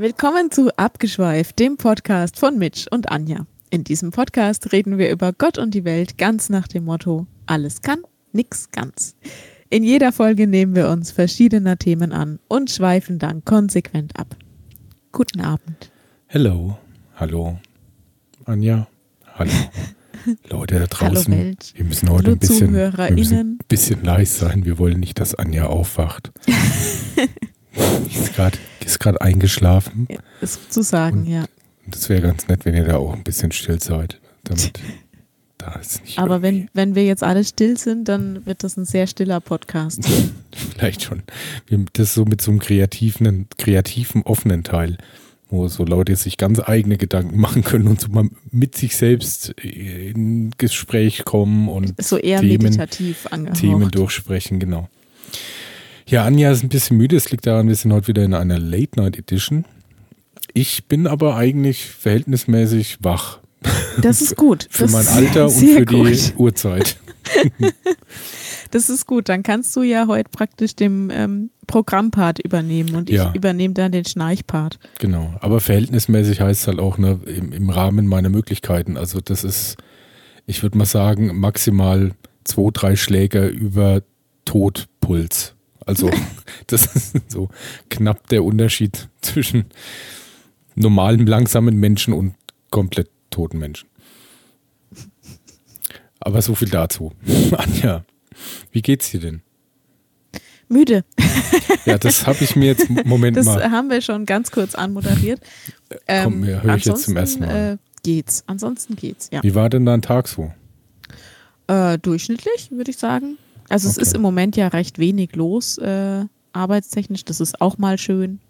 Willkommen zu Abgeschweift, dem Podcast von Mitch und Anja. In diesem Podcast reden wir über Gott und die Welt ganz nach dem Motto: alles kann, nix ganz. In jeder Folge nehmen wir uns verschiedener Themen an und schweifen dann konsequent ab. Guten Abend. Hello. Hallo. Anja. Hallo. Leute da draußen. Hallo Welt. Wir müssen heute Hallo ein bisschen, wir ZuhörerInnen. müssen ein bisschen leise sein. Wir wollen nicht, dass Anja aufwacht. Ist gerade ist grad eingeschlafen. Ja, Ist zu sagen, Und- ja. Das wäre ganz nett, wenn ihr da auch ein bisschen still seid. Damit da ist nicht Aber wenn, wenn wir jetzt alle still sind, dann wird das ein sehr stiller Podcast. Vielleicht schon. Das ist so mit so einem kreativen, kreativen, offenen Teil, wo so Leute sich ganz eigene Gedanken machen können und so mal mit sich selbst in Gespräch kommen und So eher Themen- meditativ angehaucht. Themen durchsprechen, genau. Ja, Anja ist ein bisschen müde. Es liegt daran, wir sind heute wieder in einer Late Night Edition. Ich bin aber eigentlich verhältnismäßig wach Das ist gut. für das mein Alter und für die gut. Uhrzeit. Das ist gut. Dann kannst du ja heute praktisch den ähm, Programmpart übernehmen und Ja. ich übernehme dann den Schnarchpart. Genau, aber verhältnismäßig heißt es halt auch ne, im, im Rahmen meiner Möglichkeiten. Also das ist, ich würde mal sagen, maximal zwei, drei Schläger über Todpuls. Also das ist so knapp der Unterschied zwischen normalen, langsamen Menschen und komplett toten Menschen. Aber so viel dazu. Anja, wie geht's dir denn? Müde. Ja, das habe ich mir jetzt, Moment Das mal, haben wir schon ganz kurz anmoderiert. komm, mir höre ich jetzt zum ersten Mal. Äh, geht's. Ansonsten geht's, ja. Wie war denn dein Tag so? Äh, durchschnittlich, würde ich sagen. Also es Okay. ist im Moment ja recht wenig los, äh, arbeitstechnisch. Das ist auch mal schön.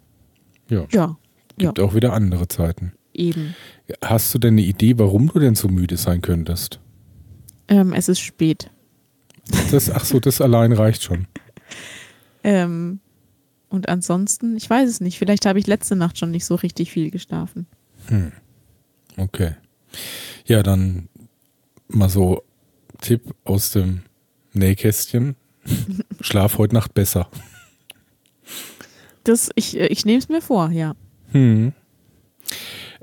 Ja. Ja, ja, Gibt auch wieder andere Zeiten. eben. Hast du denn eine Idee, warum du denn so müde sein könntest? Ähm, es ist spät. Das, ach so, das allein reicht schon. Ähm, und ansonsten, ich weiß es nicht. Vielleicht habe ich letzte Nacht schon nicht so richtig viel geschlafen. Okay. Ja, dann mal so Tipp aus dem Nähkästchen. Schlaf heute Nacht besser. Das, ich ich nehme es mir vor, ja. Hm.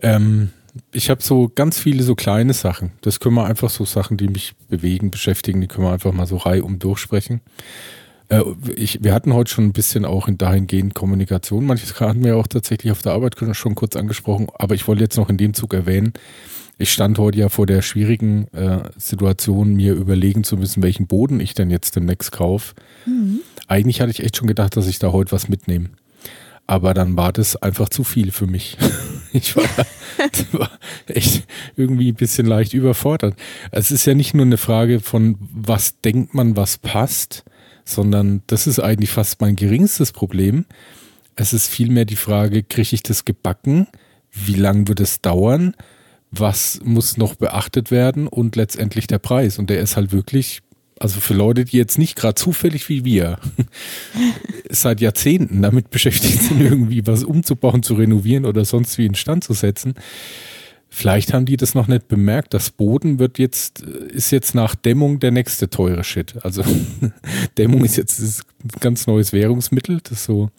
Ähm, ich habe so ganz viele so kleine Sachen. Das können wir einfach so Sachen, die mich bewegen, beschäftigen, die können wir einfach mal so reihum durchsprechen. Äh, ich, wir hatten heute schon ein bisschen auch in dahingehend Kommunikation. Manches hatten wir auch tatsächlich auf der Arbeit schon kurz angesprochen, aber ich wollte jetzt noch in dem Zug erwähnen, ich stand heute ja vor der schwierigen äh, Situation, mir überlegen zu müssen, welchen Boden ich denn jetzt demnächst kaufe. Eigentlich hatte ich echt schon gedacht, dass ich da heute was mitnehme. Aber dann war das einfach zu viel für mich. Ich war, war echt irgendwie ein bisschen leicht überfordert. Es ist ja nicht nur eine Frage von, was denkt man, was passt, sondern das ist eigentlich fast mein geringstes Problem. Es ist vielmehr die Frage, kriege ich das gebacken? Wie lange wird es dauern? Was muss noch beachtet werden? Und letztendlich der Preis. Und der ist halt wirklich, also für Leute, die jetzt nicht gerade zufällig wie wir seit Jahrzehnten damit beschäftigt sind, irgendwie was umzubauen, zu renovieren oder sonst wie instand zu setzen. Vielleicht haben die das noch nicht bemerkt. Das Boden wird jetzt, ist jetzt nach Dämmung der nächste teure Shit. Also Dämmung ist jetzt ist ein ganz neues Währungsmittel. Das so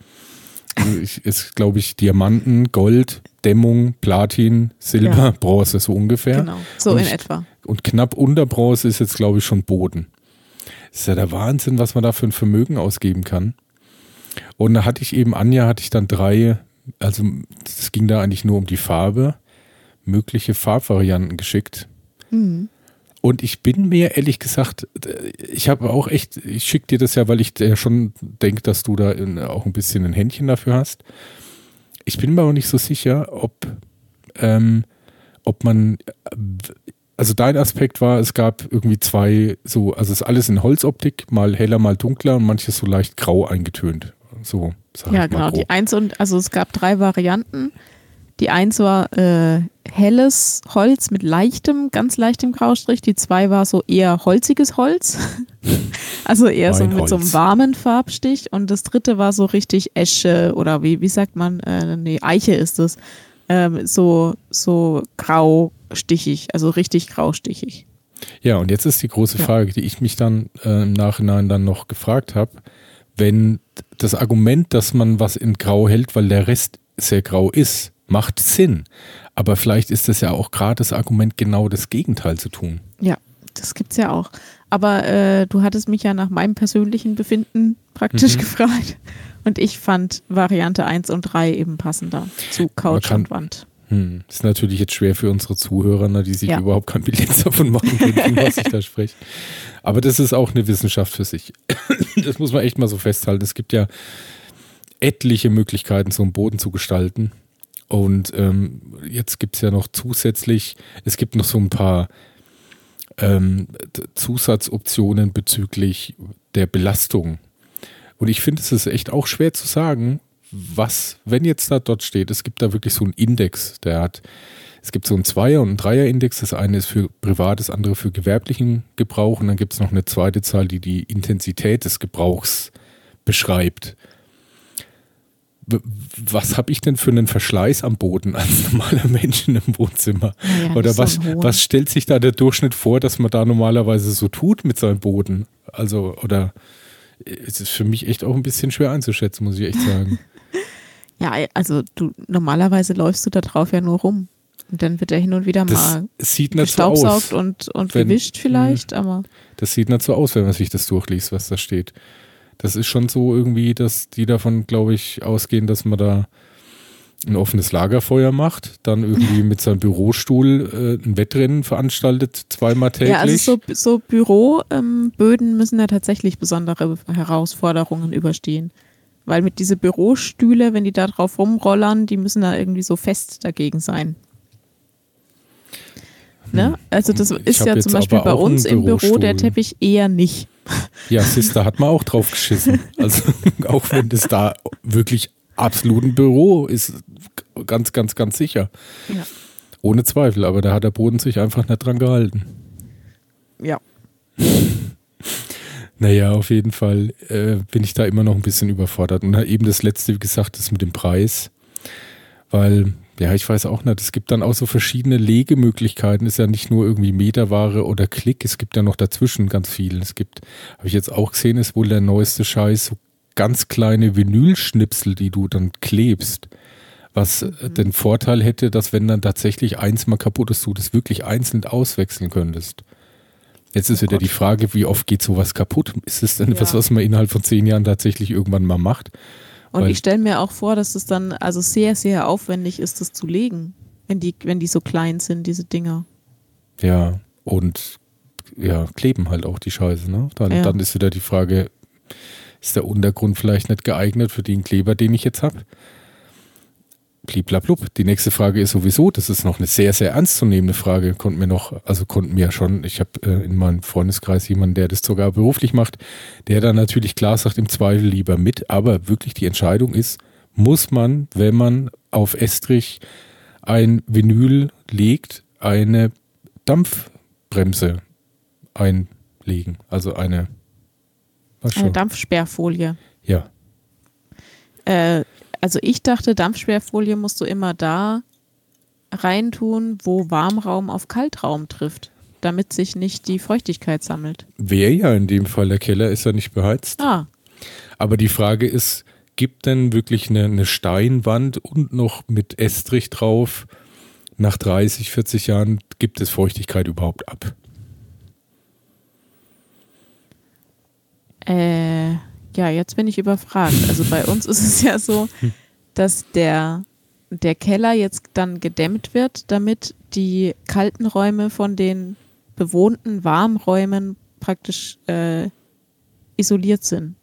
also ich, ist, glaube ich, Diamanten, Gold, Dämmung, Platin, Silber, Ja. Bronze, so ungefähr. Genau. So Und in ich- etwa. Und knapp unter Bronze ist jetzt, glaube ich, schon Boden. Das ist ja der Wahnsinn, was man da für ein Vermögen ausgeben kann. Und da hatte ich eben, Anja, hatte ich dann drei, also es ging da eigentlich nur um die Farbe, mögliche Farbvarianten geschickt. Mhm. Und ich bin mir ehrlich gesagt, ich habe auch echt, ich schicke dir das ja, weil ich schon denke, dass du da in, auch ein bisschen ein Händchen dafür hast. Ich bin mir aber nicht so sicher, ob, ähm, ob man, also dein Aspekt war, es gab irgendwie zwei, so, also es ist alles in Holzoptik, mal heller, mal dunkler und manches so leicht grau eingetönt. So, Ja, genau. grob. Die eins und, also es gab drei Varianten. Die eins war äh, helles Holz mit leichtem, ganz leichtem Graustrich. Die zwei war so eher holziges Holz. also eher so mit so einem warmen Farbstich. Und das dritte war so richtig Esche oder wie, wie sagt man? Äh, nee, Eiche ist es. Ähm, so, so graustichig, also richtig graustichig. Ja, und jetzt ist die große Ja. Frage, die ich mich dann äh, im Nachhinein dann noch gefragt habe, wenn das Argument, dass man was in Grau hält, weil der Rest sehr grau ist, macht Sinn. Aber vielleicht ist das ja auch gerade das Argument, genau das Gegenteil zu tun. Ja, das gibt es ja auch. Aber äh, du hattest mich ja nach meinem persönlichen Befinden praktisch mhm. gefragt. Und ich fand Variante 1 und 3 eben passender zu Couch kann, und Wand. Hm, ist natürlich jetzt schwer für unsere Zuhörer, ne, die sich ja. überhaupt kein Bild davon machen können, was ich da spreche. Aber das ist auch eine Wissenschaft für sich. Das muss man echt mal so festhalten. Es gibt ja etliche Möglichkeiten, so einen Boden zu gestalten. Und ähm, jetzt gibt es ja noch zusätzlich, es gibt noch so ein paar ähm, Zusatzoptionen bezüglich der Belastung. Und ich finde, es ist echt auch schwer zu sagen, was, wenn jetzt da dort steht, es gibt da wirklich so einen Index, der hat, es gibt so einen Zweier- und einen Dreier-Index, das eine ist für privat, das andere für gewerblichen Gebrauch und dann gibt es noch eine zweite Zahl, die die Intensität des Gebrauchs beschreibt. Was habe ich denn für einen Verschleiß am Boden als normaler Mensch in einem Wohnzimmer? Ja, Oder was, so was stellt sich da der Durchschnitt vor, dass man da normalerweise so tut mit seinem Boden? Also, oder es ist für mich echt auch ein bisschen schwer einzuschätzen, muss ich echt sagen. Ja, also du normalerweise läufst du da drauf ja nur rum. Und dann wird er hin und wieder das mal sieht gestaubsaugt so und, und wenn, gewischt vielleicht, hm. aber. Das sieht nicht so aus, wenn man sich das durchliest, was da steht. Das ist schon so irgendwie, dass die davon, glaube ich, ausgehen, dass man da ein offenes Lagerfeuer macht, dann irgendwie mit seinem Bürostuhl äh, ein Wettrennen veranstaltet, zweimal täglich. Ja, also so, so Büroböden ähm, müssen ja tatsächlich besondere Herausforderungen überstehen. Weil mit diese Bürostühle, wenn die da drauf rumrollern, die müssen da irgendwie so fest dagegen sein. Ne? Hm. Also das ist ja zum Beispiel bei uns im Büro der Teppich eher nicht. Ja, Sister hat man auch drauf geschissen. Also auch wenn das da wirklich absolut ein Büro ist, ganz, ganz, ganz sicher. Ja. Ohne Zweifel, aber da hat der Boden sich einfach nicht dran gehalten. Ja. Naja, auf jeden Fall äh, bin ich da immer noch ein bisschen überfordert. Und eben das letzte, wie gesagt, das mit dem Preis. Weil, ja, ich weiß auch nicht, es gibt dann auch so verschiedene Legemöglichkeiten. Es ist ja nicht nur irgendwie Meterware oder Klick, es gibt ja noch dazwischen ganz viel. Es gibt, habe ich jetzt auch gesehen, ist wohl der neueste Scheiß, so ganz kleine Vinylschnipsel, die du dann klebst. Was mhm. den Vorteil hätte, dass wenn dann tatsächlich eins mal kaputt ist, du das wirklich einzeln auswechseln könntest. Jetzt ist oh wieder Gott. die Frage, wie oft geht sowas kaputt? Ist es denn ja. etwas, was man innerhalb von zehn Jahren tatsächlich irgendwann mal macht? Und Weil ich stelle mir auch vor, dass es dann also sehr, sehr aufwendig ist, das zu legen, wenn die, wenn die so klein sind, diese Dinger. Ja, und ja, kleben halt auch die Scheiße, ne? Dann, ja. dann ist wieder die Frage, ist der Untergrund vielleicht nicht geeignet für den Kleber, den ich jetzt habe? Bliblablub. Die nächste Frage ist sowieso, das ist noch eine sehr, sehr ernstzunehmende Frage, konnten wir noch, also konnten wir ja schon, ich habe äh, in meinem Freundeskreis jemanden, der das sogar beruflich macht, der dann natürlich klar sagt, im Zweifel lieber mit, aber wirklich die Entscheidung ist, muss man, wenn man auf Estrich ein Vinyl legt, eine Dampfbremse einlegen, also eine? Eine Dampfsperrfolie. Ja. Äh, also ich dachte, Dampfsperrfolie musst du immer da reintun, wo Warmraum auf Kaltraum trifft, damit sich nicht die Feuchtigkeit sammelt. Wäre ja in dem Fall, der Keller ist ja nicht beheizt. Ah. Aber die Frage ist, gibt denn wirklich eine, eine Steinwand und noch mit Estrich drauf, nach 30, 40 Jahren, gibt es Feuchtigkeit überhaupt ab? Äh, ja, jetzt bin ich überfragt. Also bei uns ist es ja so, dass der, der Keller jetzt dann gedämmt wird, damit die kalten Räume von den bewohnten Warmräumen praktisch äh, isoliert sind.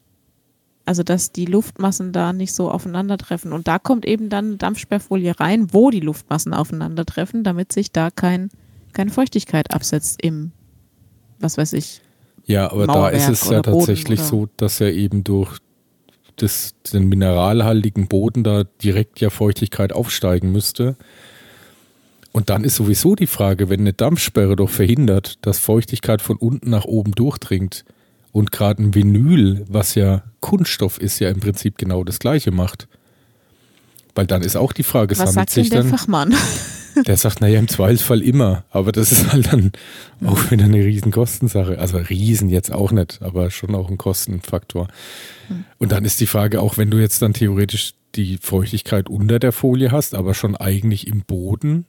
Also dass die Luftmassen da nicht so aufeinandertreffen. Und da kommt eben dann Dampfsperrfolie rein, wo die Luftmassen aufeinandertreffen, damit sich da kein, keine Feuchtigkeit absetzt im, was weiß ich, ja, aber Mauerwerk da ist es ja tatsächlich Boden, so, dass er eben durch das, den mineralhaltigen Boden da direkt ja Feuchtigkeit aufsteigen müsste. Und dann ist sowieso die Frage, wenn eine Dampfsperre doch verhindert, dass Feuchtigkeit von unten nach oben durchdringt und gerade ein Vinyl, was ja Kunststoff ist, ja im Prinzip genau das gleiche macht. Weil dann ist auch die Frage, was sagt sich denn der Fachmann? Der sagt, naja, im Zweifelsfall immer. Aber das ist halt dann auch wieder eine riesen Kostensache. Also riesen jetzt auch nicht, aber schon auch ein Kostenfaktor. Und dann ist die Frage auch, wenn du jetzt dann theoretisch die Feuchtigkeit unter der Folie hast, aber schon eigentlich im Boden,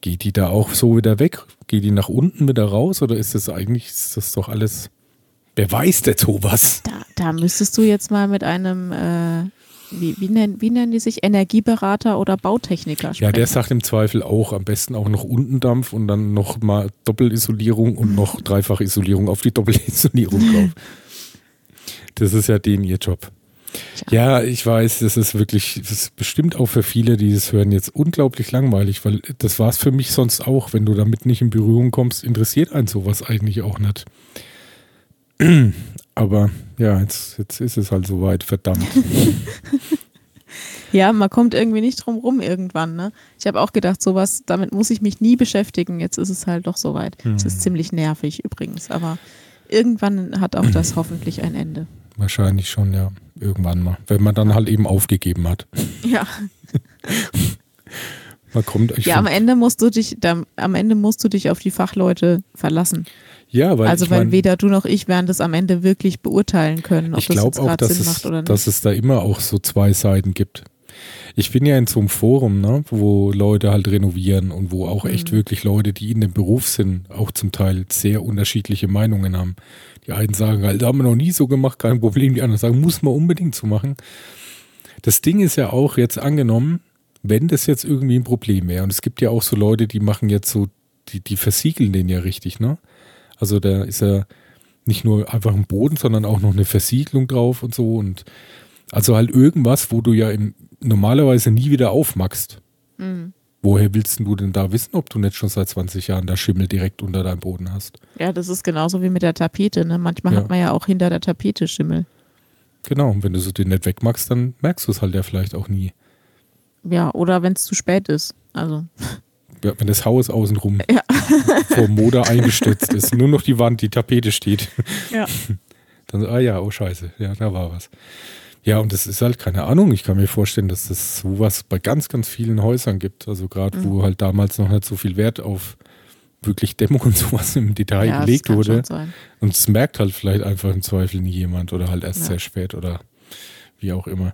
geht die da auch so wieder weg? Geht die nach unten wieder raus oder ist das eigentlich, ist das doch alles, wer weiß denn sowas? Da, da müsstest du jetzt mal mit einem, äh, wie, wie, nennen, wie nennen die sich, Energieberater oder Bautechniker. Ja, der sagt im Zweifel auch, am besten auch noch Untendampf und dann noch mal Doppelisolierung und noch Dreifachisolierung auf die Doppelisolierung drauf. Das ist ja den ihr Job. Ja, ich weiß, das ist wirklich, das ist bestimmt auch für viele, die das hören, jetzt unglaublich langweilig, weil das war es für mich sonst auch. Wenn du damit nicht in Berührung kommst, interessiert einen sowas eigentlich auch nicht. Aber ja, jetzt, jetzt ist es halt soweit, verdammt. Ja, man kommt irgendwie nicht drum rum irgendwann. Ne? Ich habe auch gedacht, sowas, damit muss ich mich nie beschäftigen. Jetzt ist es halt doch soweit. Es Hm. ist ziemlich nervig übrigens, aber irgendwann hat auch das hoffentlich ein Ende. Wahrscheinlich schon, ja. Irgendwann mal. Wenn man dann halt eben aufgegeben hat. Ja, Man kommt, ja am Ende musst du dich, am Ende musst du dich auf die Fachleute verlassen. Ja, weil also weil mein, weder du noch ich werden das am Ende wirklich beurteilen können, ob ich das auch, dass Sinn es, macht oder nicht. dass es da immer auch so zwei Seiten gibt. Ich bin ja in so einem Forum, ne, wo Leute halt renovieren und wo auch echt Mhm. wirklich Leute, die in dem Beruf sind, auch zum Teil sehr unterschiedliche Meinungen haben. Die einen sagen, halt, haben wir noch nie so gemacht, kein Problem. Die anderen sagen, muss man unbedingt so machen. Das Ding ist ja auch jetzt angenommen, wenn das jetzt irgendwie ein Problem wäre. Und es gibt ja auch so Leute, die machen jetzt so, die, die versiegeln den ja richtig, ne? Also da ist ja nicht nur einfach ein Boden, sondern auch noch eine Versiegelung drauf und so. Und also halt irgendwas, wo du ja im, normalerweise nie wieder aufmachst. Mhm. Woher willst du denn da wissen, ob du nicht schon seit 20 Jahren da Schimmel direkt unter deinem Boden hast? Ja, das ist genauso wie mit der Tapete. Ne? Manchmal Ja. hat man ja auch hinter der Tapete Schimmel. Genau, und wenn du so den nicht wegmachst, dann merkst du es halt ja vielleicht auch nie. Ja, oder wenn es zu spät ist. Also, wenn das Haus außenrum Ja. vor Moder eingestürzt ist, nur noch die Wand, die Tapete steht. Ja. Dann so, ah ja, oh scheiße, ja, da war was. Ja, und das ist halt keine Ahnung. Ich kann mir vorstellen, dass das sowas bei ganz, ganz vielen Häusern gibt. Also gerade Mhm. wo halt damals noch nicht so viel Wert auf wirklich Dämmung und sowas im Detail ja, gelegt wurde. Und es merkt halt vielleicht einfach im Zweifel nie jemand oder halt erst Ja. sehr spät oder wie auch immer.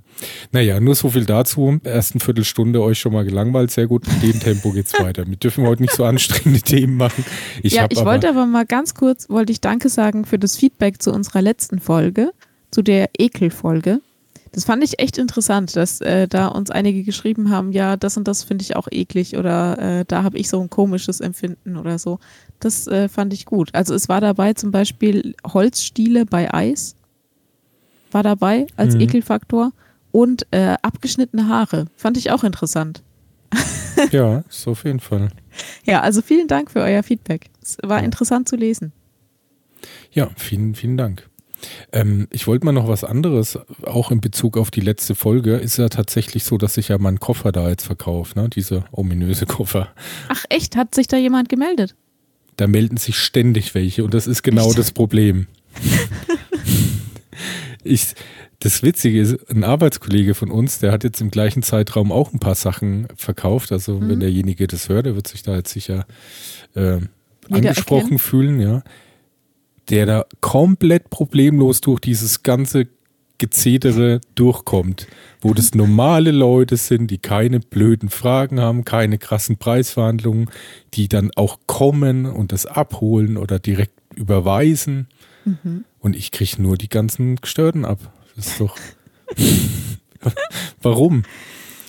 Naja, nur so viel dazu. Ersten Viertelstunde euch schon mal gelangweilt. Sehr gut. In dem Tempo geht's weiter. Wir dürfen heute nicht so anstrengende Themen machen. Ich ja, ich aber, wollte aber mal ganz kurz, wollte ich Danke sagen für das Feedback zu unserer letzten Folge, zu der Ekelfolge. Das fand ich echt interessant, dass äh, da uns einige geschrieben haben, ja, das und das finde ich auch eklig oder äh, da habe ich so ein komisches Empfinden oder so. Das äh, fand ich gut. Also es war dabei zum Beispiel Holzstiele bei Eis, war dabei als Mhm. Ekelfaktor und äh, abgeschnittene Haare. Fand ich auch interessant. ja, ist auf jeden Fall. Ja, also vielen Dank für euer Feedback. Es war interessant zu lesen. Ja, vielen, vielen Dank. Ähm, ich wollte mal noch was anderes, auch in Bezug auf die letzte Folge. Ist ja tatsächlich so, dass ich ja meinen Koffer da jetzt verkaufe, ne? Diese ominöse Koffer. Ach echt, hat sich da jemand gemeldet? Da melden sich ständig welche und das ist genau Echt? das Problem. ich, das Witzige ist, ein Arbeitskollege von uns, der hat jetzt im gleichen Zeitraum auch ein paar Sachen verkauft. Also Mhm. wenn derjenige das hört, der wird sich da jetzt sicher äh, angesprochen fühlen, ja. Der da komplett problemlos durch dieses ganze Gezedere durchkommt, wo das normale Leute sind, die keine blöden Fragen haben, keine krassen Preisverhandlungen, die dann auch kommen und das abholen oder direkt überweisen. Mhm. Und ich kriege nur die ganzen Gestörten ab. Das ist doch. Warum?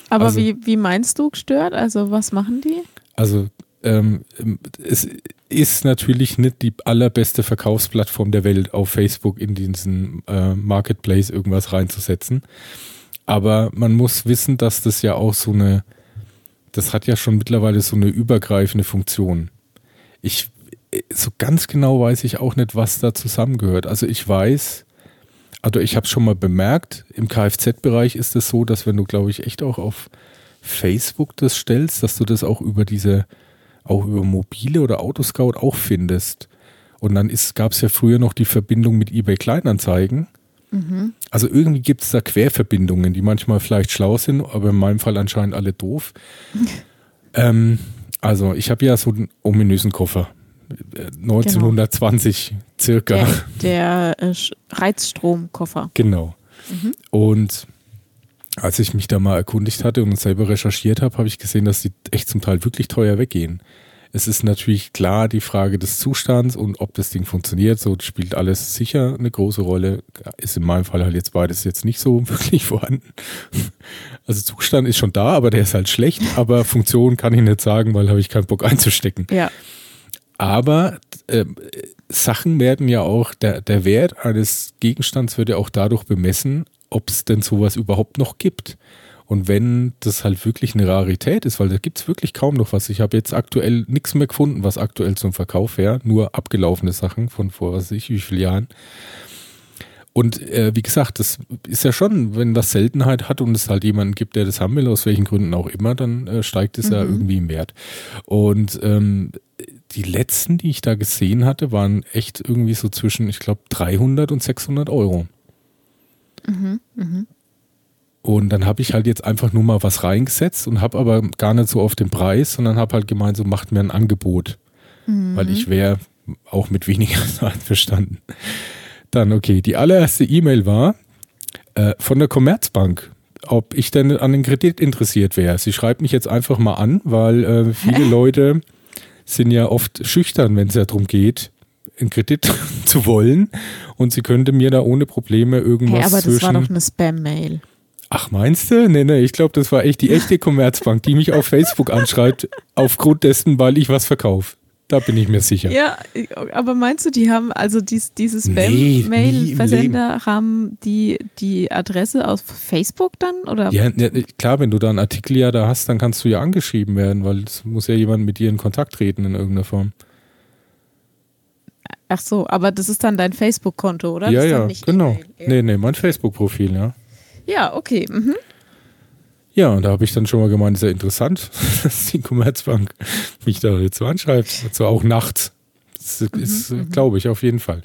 Aber Also- wie, wie meinst du gestört? Also was machen die? Also ähm, es ist natürlich nicht die allerbeste Verkaufsplattform der Welt, auf Facebook in diesen äh, Marketplace irgendwas reinzusetzen. Aber man muss wissen, dass das ja auch so eine, das hat ja schon mittlerweile so eine übergreifende Funktion. Ich, so ganz genau weiß ich auch nicht, was da zusammengehört. Also ich weiß, also ich habe schon mal bemerkt, im Kfz-Bereich ist es so, dass wenn du, glaube ich, echt auch auf Facebook das stellst, dass du das auch über diese, auch über mobile oder Autoscout auch findest. Und dann gab es ja früher noch die Verbindung mit eBay Kleinanzeigen. Mhm. Also irgendwie gibt es da Querverbindungen, die manchmal vielleicht schlau sind, aber in meinem Fall anscheinend alle doof. ähm, also ich habe ja so einen ominösen Koffer. Äh, 1920 circa. Der, der äh, Reizstromkoffer. Genau. Mhm. Und als ich mich da mal erkundigt hatte und selber recherchiert habe, habe ich gesehen, dass die echt zum Teil wirklich teuer weggehen. Es ist natürlich klar die Frage des Zustands und ob das Ding funktioniert. So spielt alles sicher eine große Rolle. Ist in meinem Fall halt jetzt beides jetzt nicht so wirklich vorhanden. Also Zustand ist schon da, aber der ist halt schlecht. Aber Funktion kann ich nicht sagen, weil habe ich keinen Bock einzustecken. Ja. Aber äh, Sachen werden ja auch, der, der Wert eines Gegenstands wird ja auch dadurch bemessen, ob es denn sowas überhaupt noch gibt. Und wenn das halt wirklich eine Rarität ist, weil da gibt es wirklich kaum noch was. Ich habe jetzt aktuell nichts mehr gefunden, was aktuell zum Verkauf wäre, nur abgelaufene Sachen von vor was weiß ich wie vielen Jahren. Und äh, wie gesagt, das ist ja schon, wenn das Seltenheit hat und es halt jemanden gibt, der das haben will, aus welchen Gründen auch immer, dann äh, steigt es mhm. ja irgendwie im Wert. Und ähm, die letzten, die ich da gesehen hatte, waren echt irgendwie so zwischen, ich glaube, 300 und 600 Euro. Mhm, mh. Und dann habe ich halt jetzt einfach nur mal was reingesetzt und habe aber gar nicht so auf den Preis, sondern habe halt gemeint, so macht mir ein Angebot. Mhm. Weil ich wäre auch mit weniger einverstanden. Dann, okay, die allererste E-Mail war äh, von der Commerzbank, ob ich denn an den Kredit interessiert wäre. Sie schreibt mich jetzt einfach mal an, weil äh, viele Leute sind ja oft schüchtern, wenn es ja darum geht, einen Kredit zu wollen. Und sie könnte mir da ohne Probleme irgendwas hey, aber das zwischen war doch eine Spam-Mail. Ach, meinst du? Nee, nee, ich glaube, das war echt die echte Commerzbank, die mich auf Facebook anschreibt, aufgrund dessen, weil ich was verkaufe. Da bin ich mir sicher. Ja, aber meinst du, die haben, also dies, diese Spam-Mail-Versender nee, haben die, die Adresse auf Facebook dann? Oder? Ja, ja, klar, wenn du da einen Artikel ja da hast, dann kannst du ja angeschrieben werden, weil es muss ja jemand mit dir in Kontakt treten in irgendeiner Form. Ach so, aber das ist dann dein Facebook-Konto, oder? Ja, ja, genau. Nee, nee, mein Facebook-Profil, ja. Ja, okay. Mhm. Ja, und da habe ich dann schon mal gemeint, sehr interessant, dass die Commerzbank mich da jetzt so anschreibt. Also auch nachts. Das ist, mhm, mhm. glaube ich, auf jeden Fall.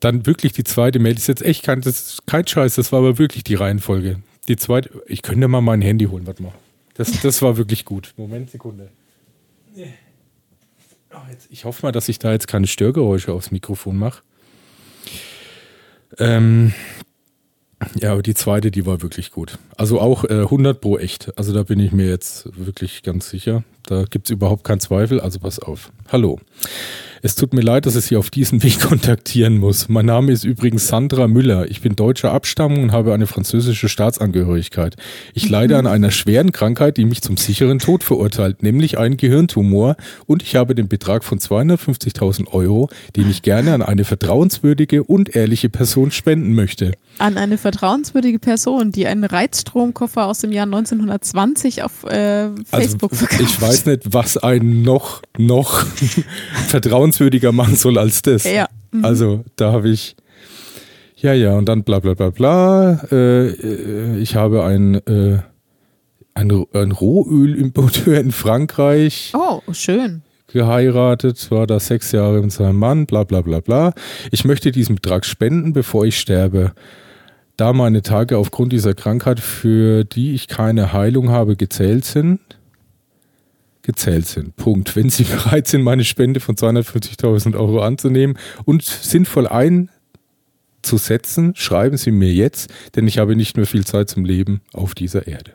Dann wirklich die zweite Mail ist jetzt echt kein, das ist kein Scheiß, das war aber wirklich die Reihenfolge. Die zweite, ich könnte mal mein Handy holen, warte mal. Das, das war wirklich gut. Moment, Sekunde. Oh, jetzt, ich hoffe mal, dass ich da jetzt keine Störgeräusche aufs Mikrofon mache. Ähm, ja, aber die zweite, die war wirklich gut. Also auch äh, 100 pro echt. Also da bin ich mir jetzt wirklich ganz sicher. Da gibt es überhaupt keinen Zweifel. Also pass auf. Hallo. Es tut mir leid, dass ich Sie auf diesem Weg kontaktieren muss. Mein Name ist übrigens Sandra Müller. Ich bin deutscher Abstammung und habe eine französische Staatsangehörigkeit. Ich leide an einer schweren Krankheit, die mich zum sicheren Tod verurteilt, nämlich einen Gehirntumor und ich habe den Betrag von 250.000 Euro, den ich gerne an eine vertrauenswürdige und ehrliche Person spenden möchte. An eine vertrauenswürdige Person, die einen Reizstromkoffer aus dem Jahr 1920 auf äh, also, Facebook also, verkauft. Ich weiß nicht, was ein noch, noch vertrauenswürdiger vertrauenswürdiger machen soll als das. Ja. Mhm. Also da habe ich, ja, ja, und dann bla bla bla bla. Äh, äh ich habe ein, äh, ein, ein Rohölimporteur in Frankreich. Oh, schön geheiratet, war da sechs Jahre mit seinem Mann, bla bla bla bla. Ich möchte diesen Betrag spenden, bevor ich sterbe. Da meine Tage aufgrund dieser Krankheit, für die ich keine Heilung habe, gezählt sind, gezählt sind. Punkt. Wenn Sie bereit sind, meine Spende von 250.000 Euro anzunehmen und sinnvoll einzusetzen, schreiben Sie mir jetzt, denn ich habe nicht mehr viel Zeit zum Leben auf dieser Erde.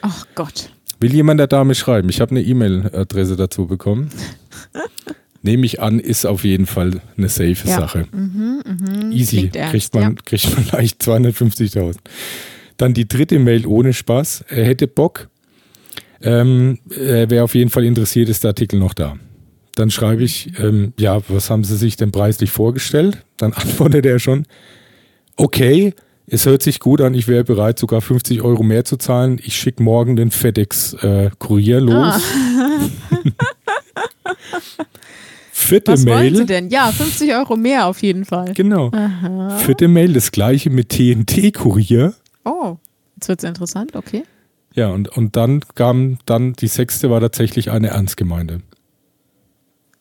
Ach Gott. Will jemand der Dame schreiben? Ich habe eine E-Mail-Adresse dazu bekommen. Nehme ich an, ist auf jeden Fall eine safe ja. Sache. Mhm, mh. Easy. Kriegt man, ja. kriegt man leicht 250.000. Dann die dritte Mail ohne Spaß. Er hätte Bock, ähm, äh, wer auf jeden Fall interessiert, ist der Artikel noch da. Dann schreibe ich, ähm, ja, was haben Sie sich denn preislich vorgestellt? Dann antwortet er schon, okay, es hört sich gut an, ich wäre bereit, sogar 50 Euro mehr zu zahlen. Ich schicke morgen den FedEx-Kurier äh, los. Ah. Vierte Was Mail. wollen Sie denn? Ja, 50 Euro mehr auf jeden Fall. Genau. Aha. Vierte Mail, das gleiche mit TNT-Kurier. Oh, jetzt wird es interessant, okay. Ja, und, und dann kam dann, die sechste war tatsächlich eine Ernstgemeinde.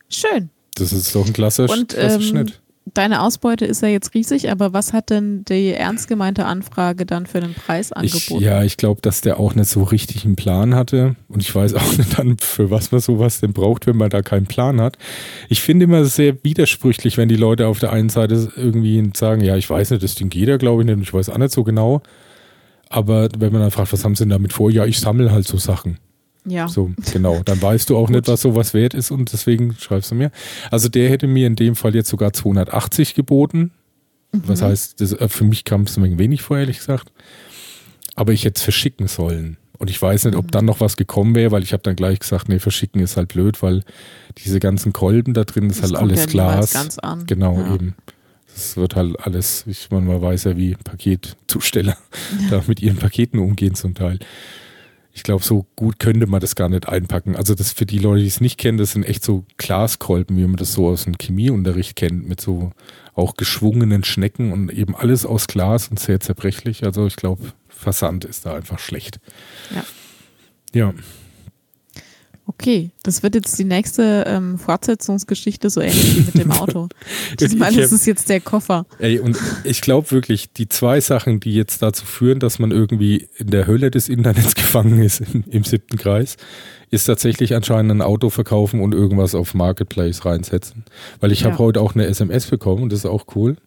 Schön. Das ist doch ein klasse, und, klasse ähm, Schnitt. Deine Ausbeute ist ja jetzt riesig, aber was hat denn die ernst gemeinte Anfrage dann für den Preis angeboten? Ich, ja, ich glaube, dass der auch nicht so richtig einen Plan hatte. Und ich weiß auch nicht dann, für was man sowas denn braucht, wenn man da keinen Plan hat. Ich finde immer sehr widersprüchlich, wenn die Leute auf der einen Seite irgendwie sagen, ja, ich weiß nicht, das Ding geht ja, glaube ich nicht, und ich weiß auch nicht so genau. Aber wenn man dann fragt, was haben sie denn damit vor? Ja, ich sammle halt so Sachen. Ja. So, genau. Dann weißt du auch nicht, was sowas wert ist und deswegen schreibst du mir. Also der hätte mir in dem Fall jetzt sogar 280 geboten. Was heißt, das, äh, für mich kam es ein wenig vor, ehrlich gesagt. Aber ich hätte es verschicken sollen. Und ich weiß nicht, ob dann noch was gekommen wäre, weil ich habe dann gleich gesagt, nee, verschicken ist halt blöd, weil diese ganzen Kolben da drin ist Das halt alles Glas. ganz an. Genau, Ja. eben. Das wird halt alles, ich meine, man weiß ja, wie Paketzusteller da mit ihren Paketen umgehen zum Teil. Ich glaube, so gut könnte man das gar nicht einpacken. Also das für die Leute, die es nicht kennen, das sind echt so Glaskolben, wie man das so aus dem Chemieunterricht kennt, mit so auch geschwungenen Schnecken und eben alles aus Glas und sehr zerbrechlich. Also ich glaube, Versand ist da einfach schlecht. Ja. Ja, Okay, das wird jetzt die nächste ähm, Fortsetzungsgeschichte so ähnlich wie mit dem Auto. Diesmal ist es jetzt der Koffer. Ey, und ich glaube wirklich, die zwei Sachen, die jetzt dazu führen, dass man irgendwie in der Hölle des Internets gefangen ist im, im siebten Kreis, ist tatsächlich anscheinend ein Auto verkaufen und irgendwas auf Marketplace reinsetzen. Weil ich Ja. habe heute auch eine SMS bekommen und das ist auch cool.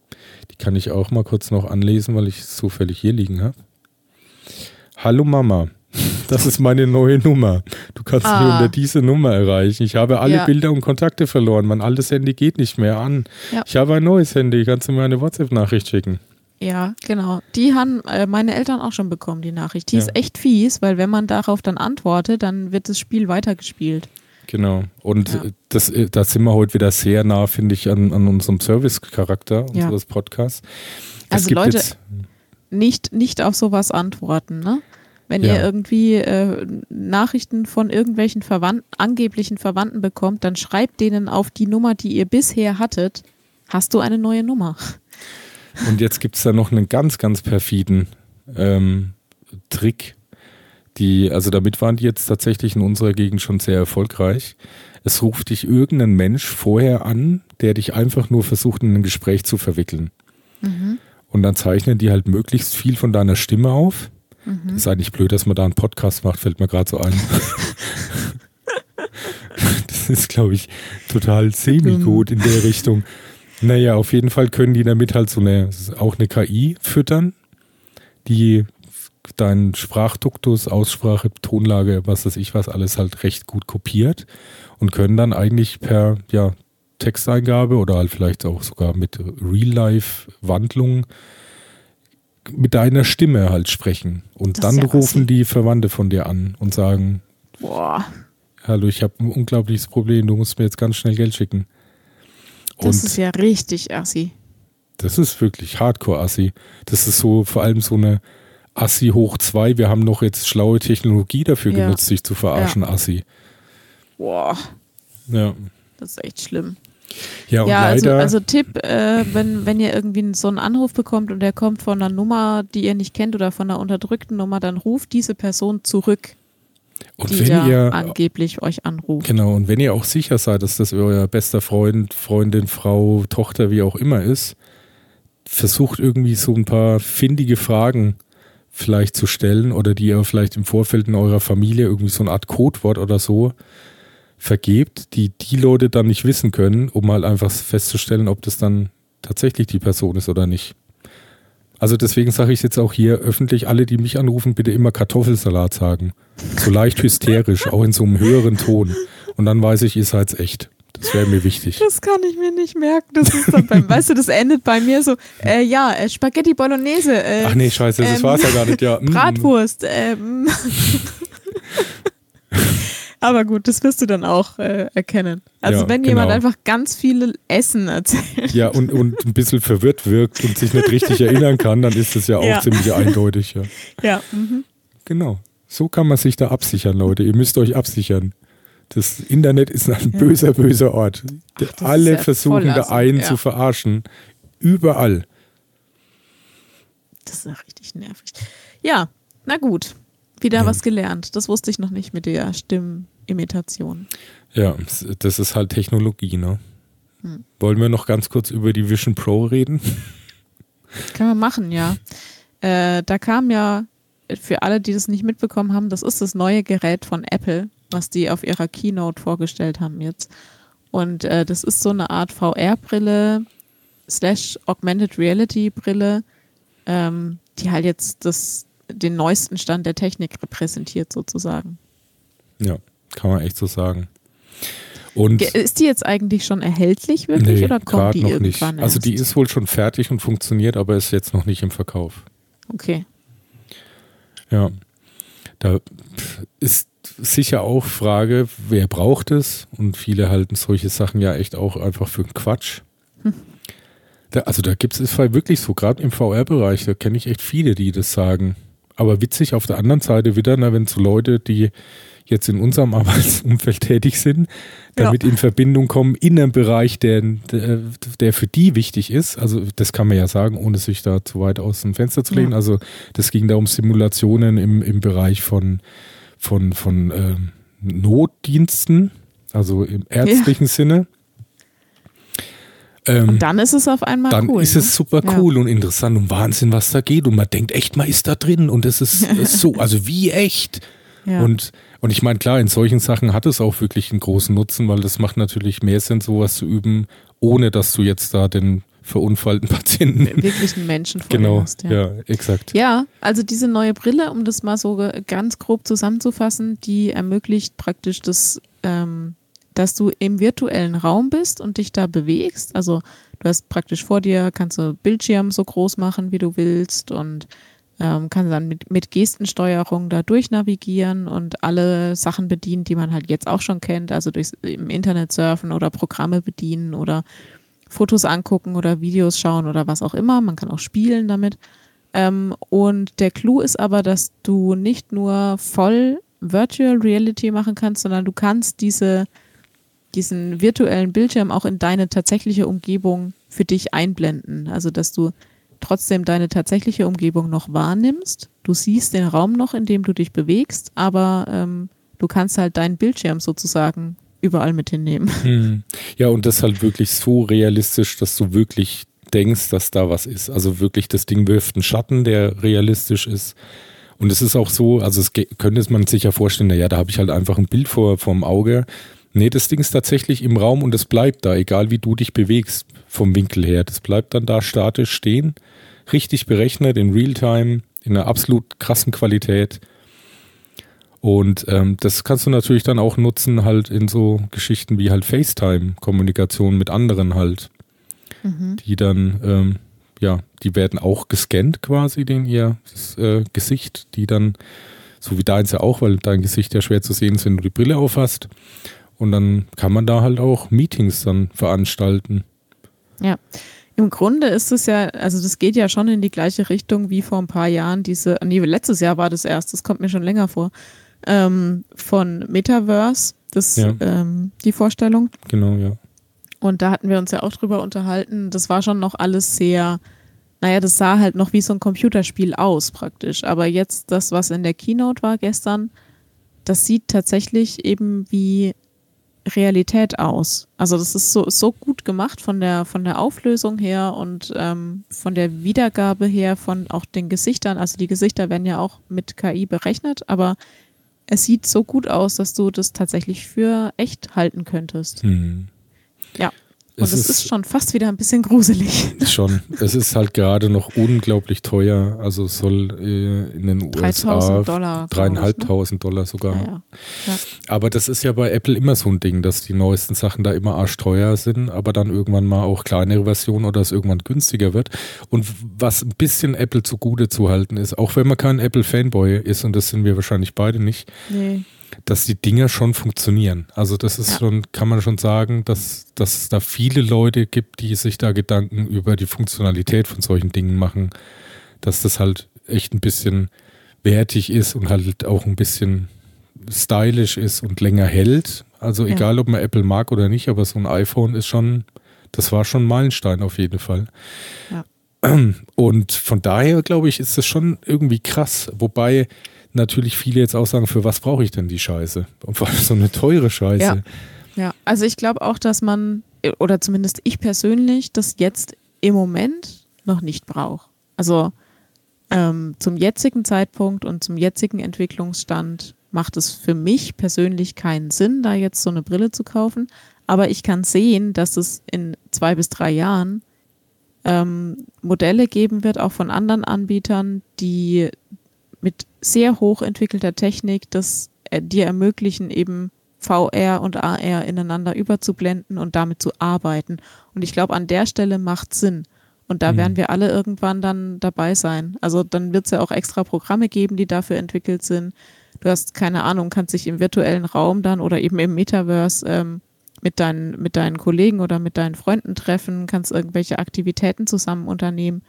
Die kann ich auch mal kurz noch anlesen, weil ich es zufällig hier liegen habe. Hallo Mama, das ist meine neue Nummer. Du kannst mich Ah. unter diese Nummer erreichen. Ich habe alle Ja. Bilder und Kontakte verloren. Mein altes Handy geht nicht mehr an. Ja. Ich habe ein neues Handy. Kannst du mir eine WhatsApp-Nachricht schicken? Ja, genau. Die haben äh, meine Eltern auch schon bekommen, die Nachricht. Die Ja. ist echt fies, weil wenn man darauf dann antwortet, dann wird das Spiel weitergespielt. Genau. Und Ja. das, äh, da sind wir heute wieder sehr nah, finde ich, an, an unserem Service-Charakter Ja. unseres Podcasts. Es Also Leute, Nicht, nicht auf sowas antworten, ne? Wenn Ja. ihr irgendwie äh, Nachrichten von irgendwelchen Verwandten, angeblichen Verwandten bekommt, dann schreibt denen auf die Nummer, die ihr bisher hattet, hast du eine neue Nummer. Und jetzt gibt es da noch einen ganz, ganz perfiden ähm, Trick. Die, also damit waren die jetzt tatsächlich in unserer Gegend schon sehr erfolgreich. Es ruft dich irgendein Mensch vorher an, der dich einfach nur versucht, in ein Gespräch zu verwickeln. Und dann zeichnen die halt möglichst viel von deiner Stimme auf. Das ist eigentlich blöd, dass man da einen Podcast macht, fällt mir gerade so ein. das ist, glaube ich, total semi-gut in der Richtung. Naja, auf jeden Fall können die damit halt so eine, auch eine KI füttern, die deinen Sprachduktus, Aussprache, Tonlage, was weiß ich was, alles halt recht gut kopiert und können dann eigentlich per ja, Texteingabe oder halt vielleicht auch sogar mit Real-Life-Wandlung mit deiner Stimme halt sprechen. Und Das dann ja rufen assi. die Verwandte von dir an und sagen, Boah, hallo, ich habe ein unglaubliches Problem, du musst mir jetzt ganz schnell Geld schicken. das Und ist ja richtig assi. Das ist wirklich Hardcore-Assi. Das ist so vor allem so eine Assi hoch 2. Wir haben noch jetzt schlaue Technologie dafür Ja. genutzt, sich zu verarschen, Assi. Boah, Ja. das ist echt schlimm. Ja, ja, also, also Tipp, äh, wenn, wenn ihr irgendwie so einen Anruf bekommt und der kommt von einer Nummer, die ihr nicht kennt oder von einer unterdrückten Nummer, dann ruft diese Person zurück, und die wenn ihr. angeblich euch anruft. Genau, und wenn ihr auch sicher seid, dass das euer bester Freund, Freundin, Frau, Tochter, wie auch immer ist, versucht irgendwie so ein paar findige Fragen vielleicht zu stellen oder die ihr vielleicht im Vorfeld in eurer Familie irgendwie so eine Art Codewort oder so vergebt, die die Leute dann nicht wissen können, um halt einfach festzustellen, ob das dann tatsächlich die Person ist oder nicht. Also deswegen sage ich jetzt auch hier öffentlich, alle, die mich anrufen, bitte immer Kartoffelsalat sagen. So leicht hysterisch, auch in so einem höheren Ton. Und dann weiß ich, ihr seid's echt. Das wäre mir wichtig. Das kann ich mir nicht merken. Das ist dann beim, weißt du, das endet bei mir so, äh, ja, äh, Spaghetti Bolognese, äh, Ach nee, scheiße, das ähm, war's ja gar nicht. Ja, mm, Bratwurst. Ähm. Aber gut, das wirst du dann auch äh, erkennen. Also Ja, wenn jemand genau. einfach ganz viele Essen erzählt. Ja, und, und ein bisschen verwirrt wirkt und sich nicht richtig erinnern kann, dann ist das ja auch Ja. ziemlich eindeutig. Ja. Ja, mhm. Genau. So kann man sich da absichern, Leute. Ihr müsst euch absichern. Das Internet ist ein böser, böser Ort. Ach, Alle versuchen da einen zu verarschen. Überall. das ist ja richtig nervig. Ja, na gut. Wieder Ja. was gelernt. Das wusste ich noch nicht mit der Stimmimitation. Ja, das ist halt Technologie, ne? Hm. Wollen wir noch ganz kurz über die Vision Pro reden? Kann man machen, ja. Äh, da kam ja, für alle, die das nicht mitbekommen haben, das ist das neue Gerät von Apple, was die auf ihrer Keynote vorgestellt haben jetzt. Und äh, das ist so eine Art VR-Brille slash Augmented Reality Brille, ähm, die halt jetzt das den neuesten Stand der Technik repräsentiert sozusagen. Ja, kann man echt so sagen. Und ist die jetzt eigentlich schon erhältlich wirklich nee, oder kommt die noch irgendwann nicht. Also die ist wohl schon fertig und funktioniert, aber ist jetzt noch nicht im Verkauf. Okay. Ja. Da ist sicher auch Frage, wer braucht es? Und viele halten solche Sachen ja echt auch einfach für Quatsch. Hm. Da, also da gibt es wirklich so, gerade im VR-Bereich, da kenne ich echt viele, die das sagen. Aber witzig auf der anderen Seite wieder, na, wenn so Leute, die jetzt in unserem Arbeitsumfeld tätig sind, damit ja. in Verbindung kommen in einem Bereich, der, der, der, für die wichtig ist. Also das kann man ja sagen, ohne sich da zu weit aus dem Fenster zu lehnen. Ja. Also das ging da um Simulationen im, im Bereich von, von, von äh, Notdiensten, also im ärztlichen ja. Sinne. Ähm, und dann ist es auf einmal dann cool. Dann ist es ne? super cool ja. und interessant und Wahnsinn, was da geht. Und man denkt echt, man ist da drin und es ist, ist so, also wie echt. Ja. Und, und ich meine, klar, in solchen Sachen hat es auch wirklich einen großen Nutzen, weil das macht natürlich mehr Sinn, sowas zu üben, ohne dass du jetzt da den verunfallten Patienten. Wirklich einen Menschen vor genau, hast, ja. ja, exakt. Ja, also diese neue Brille, um das mal so ganz grob zusammenzufassen, die ermöglicht praktisch das, ähm, dass du im virtuellen Raum bist und dich da bewegst. Also du hast praktisch vor dir, kannst du Bildschirm so groß machen, wie du willst und ähm, kann dann mit, mit Gestensteuerung da durchnavigieren und alle Sachen bedienen, die man halt jetzt auch schon kennt, also durch im Internet surfen oder Programme bedienen oder Fotos angucken oder Videos schauen oder was auch immer. Man kann auch spielen damit. Ähm, und der Clou ist aber, dass du nicht nur voll Virtual Reality machen kannst, sondern du kannst diese, diesen virtuellen Bildschirm auch in deine tatsächliche Umgebung für dich einblenden. Also dass du trotzdem deine tatsächliche Umgebung noch wahrnimmst. Du siehst den Raum noch, in dem du dich bewegst, aber ähm, du kannst halt deinen Bildschirm sozusagen überall mit hinnehmen. Hm. Ja, und das halt wirklich so realistisch, dass du wirklich denkst, dass da was ist. Also wirklich, das Ding wirft einen Schatten, der realistisch ist. Und es ist auch so, also es könnte man sich ja vorstellen, naja, da habe ich halt einfach ein Bild vor vom Auge. Nee, das Ding ist tatsächlich im Raum und es bleibt da, egal wie du dich bewegst vom Winkel her. Das bleibt dann da statisch stehen richtig berechnet in Realtime, in einer absolut krassen Qualität. Und ähm, das kannst du natürlich dann auch nutzen, halt in so Geschichten wie halt FaceTime-Kommunikation mit anderen halt. Mhm. Die dann, ähm, ja, die werden auch gescannt quasi, den ihr äh, Gesicht, die dann, so wie deins ja auch, weil dein Gesicht ja schwer zu sehen ist, wenn du die Brille aufhast. Und dann kann man da halt auch Meetings dann veranstalten. Ja. Im Grunde ist es ja, also das geht ja schon in die gleiche Richtung wie vor ein paar Jahren diese, nee, letztes Jahr war das erst, das kommt mir schon länger vor, ähm, von Metaverse, das, ja. ähm, die Vorstellung. Genau, ja. Und da hatten wir uns ja auch drüber unterhalten, das war schon noch alles sehr, naja, das sah halt noch wie so ein Computerspiel aus praktisch. Aber jetzt das, was in der Keynote war gestern, das sieht tatsächlich eben wie Realität aus. Also das ist so, so gut gemacht von der, von der Auflösung her und ähm, von der Wiedergabe her von auch den Gesichtern. Also die Gesichter werden ja auch mit KI berechnet, aber es sieht so gut aus, dass du das tatsächlich für echt halten könntest. Hm. Ja. Und es, ist, ist, schon fast wieder ein bisschen gruselig. Schon. Es ist halt gerade noch unglaublich teuer. Also es soll äh, in den USA Dollar, dreieinhalbtausend ne? Dollar sogar. Ja, ja. Ja. Aber das ist ja bei Apple immer so ein Ding, dass die neuesten Sachen da immer arschteuer sind, aber dann irgendwann mal auch kleinere Versionen oder es irgendwann günstiger wird. Und was ein bisschen Apple zugute zu halten ist, auch wenn man kein Apple-Fanboy ist, und das sind wir wahrscheinlich beide nicht, nee dass die Dinger schon funktionieren. Also das ist ja. schon, kann man schon sagen, dass, dass es da viele Leute gibt, die sich da Gedanken über die Funktionalität von solchen Dingen machen, dass das halt echt ein bisschen wertig ist und halt auch ein bisschen stylisch ist und länger hält. Also ja. egal, ob man Apple mag oder nicht, aber so ein iPhone ist schon, das war schon ein Meilenstein auf jeden Fall. Ja. Und von daher glaube ich, ist das schon irgendwie krass. Wobei natürlich viele jetzt auch sagen, für was brauche ich denn die Scheiße? Und vor allem so eine teure Scheiße. Ja, ja. also ich glaube auch, dass man, oder zumindest ich persönlich, das jetzt im Moment noch nicht brauche. Also ähm, zum jetzigen Zeitpunkt und zum jetzigen Entwicklungsstand macht es für mich persönlich keinen Sinn, da jetzt so eine Brille zu kaufen. Aber ich kann sehen, dass es in zwei bis drei Jahren ähm, Modelle geben wird, auch von anderen Anbietern, die mit sehr hoch entwickelter Technik das äh, dir ermöglichen, eben VR und AR ineinander überzublenden und damit zu arbeiten. Und ich glaube, an der Stelle macht Sinn. Und da mhm. werden wir alle irgendwann dann dabei sein. Also dann wird es ja auch extra Programme geben, die dafür entwickelt sind. Du hast keine Ahnung, kannst dich im virtuellen Raum dann oder eben im Metaverse ähm, mit, deinen, mit deinen Kollegen oder mit deinen Freunden treffen, kannst irgendwelche Aktivitäten zusammen unternehmen.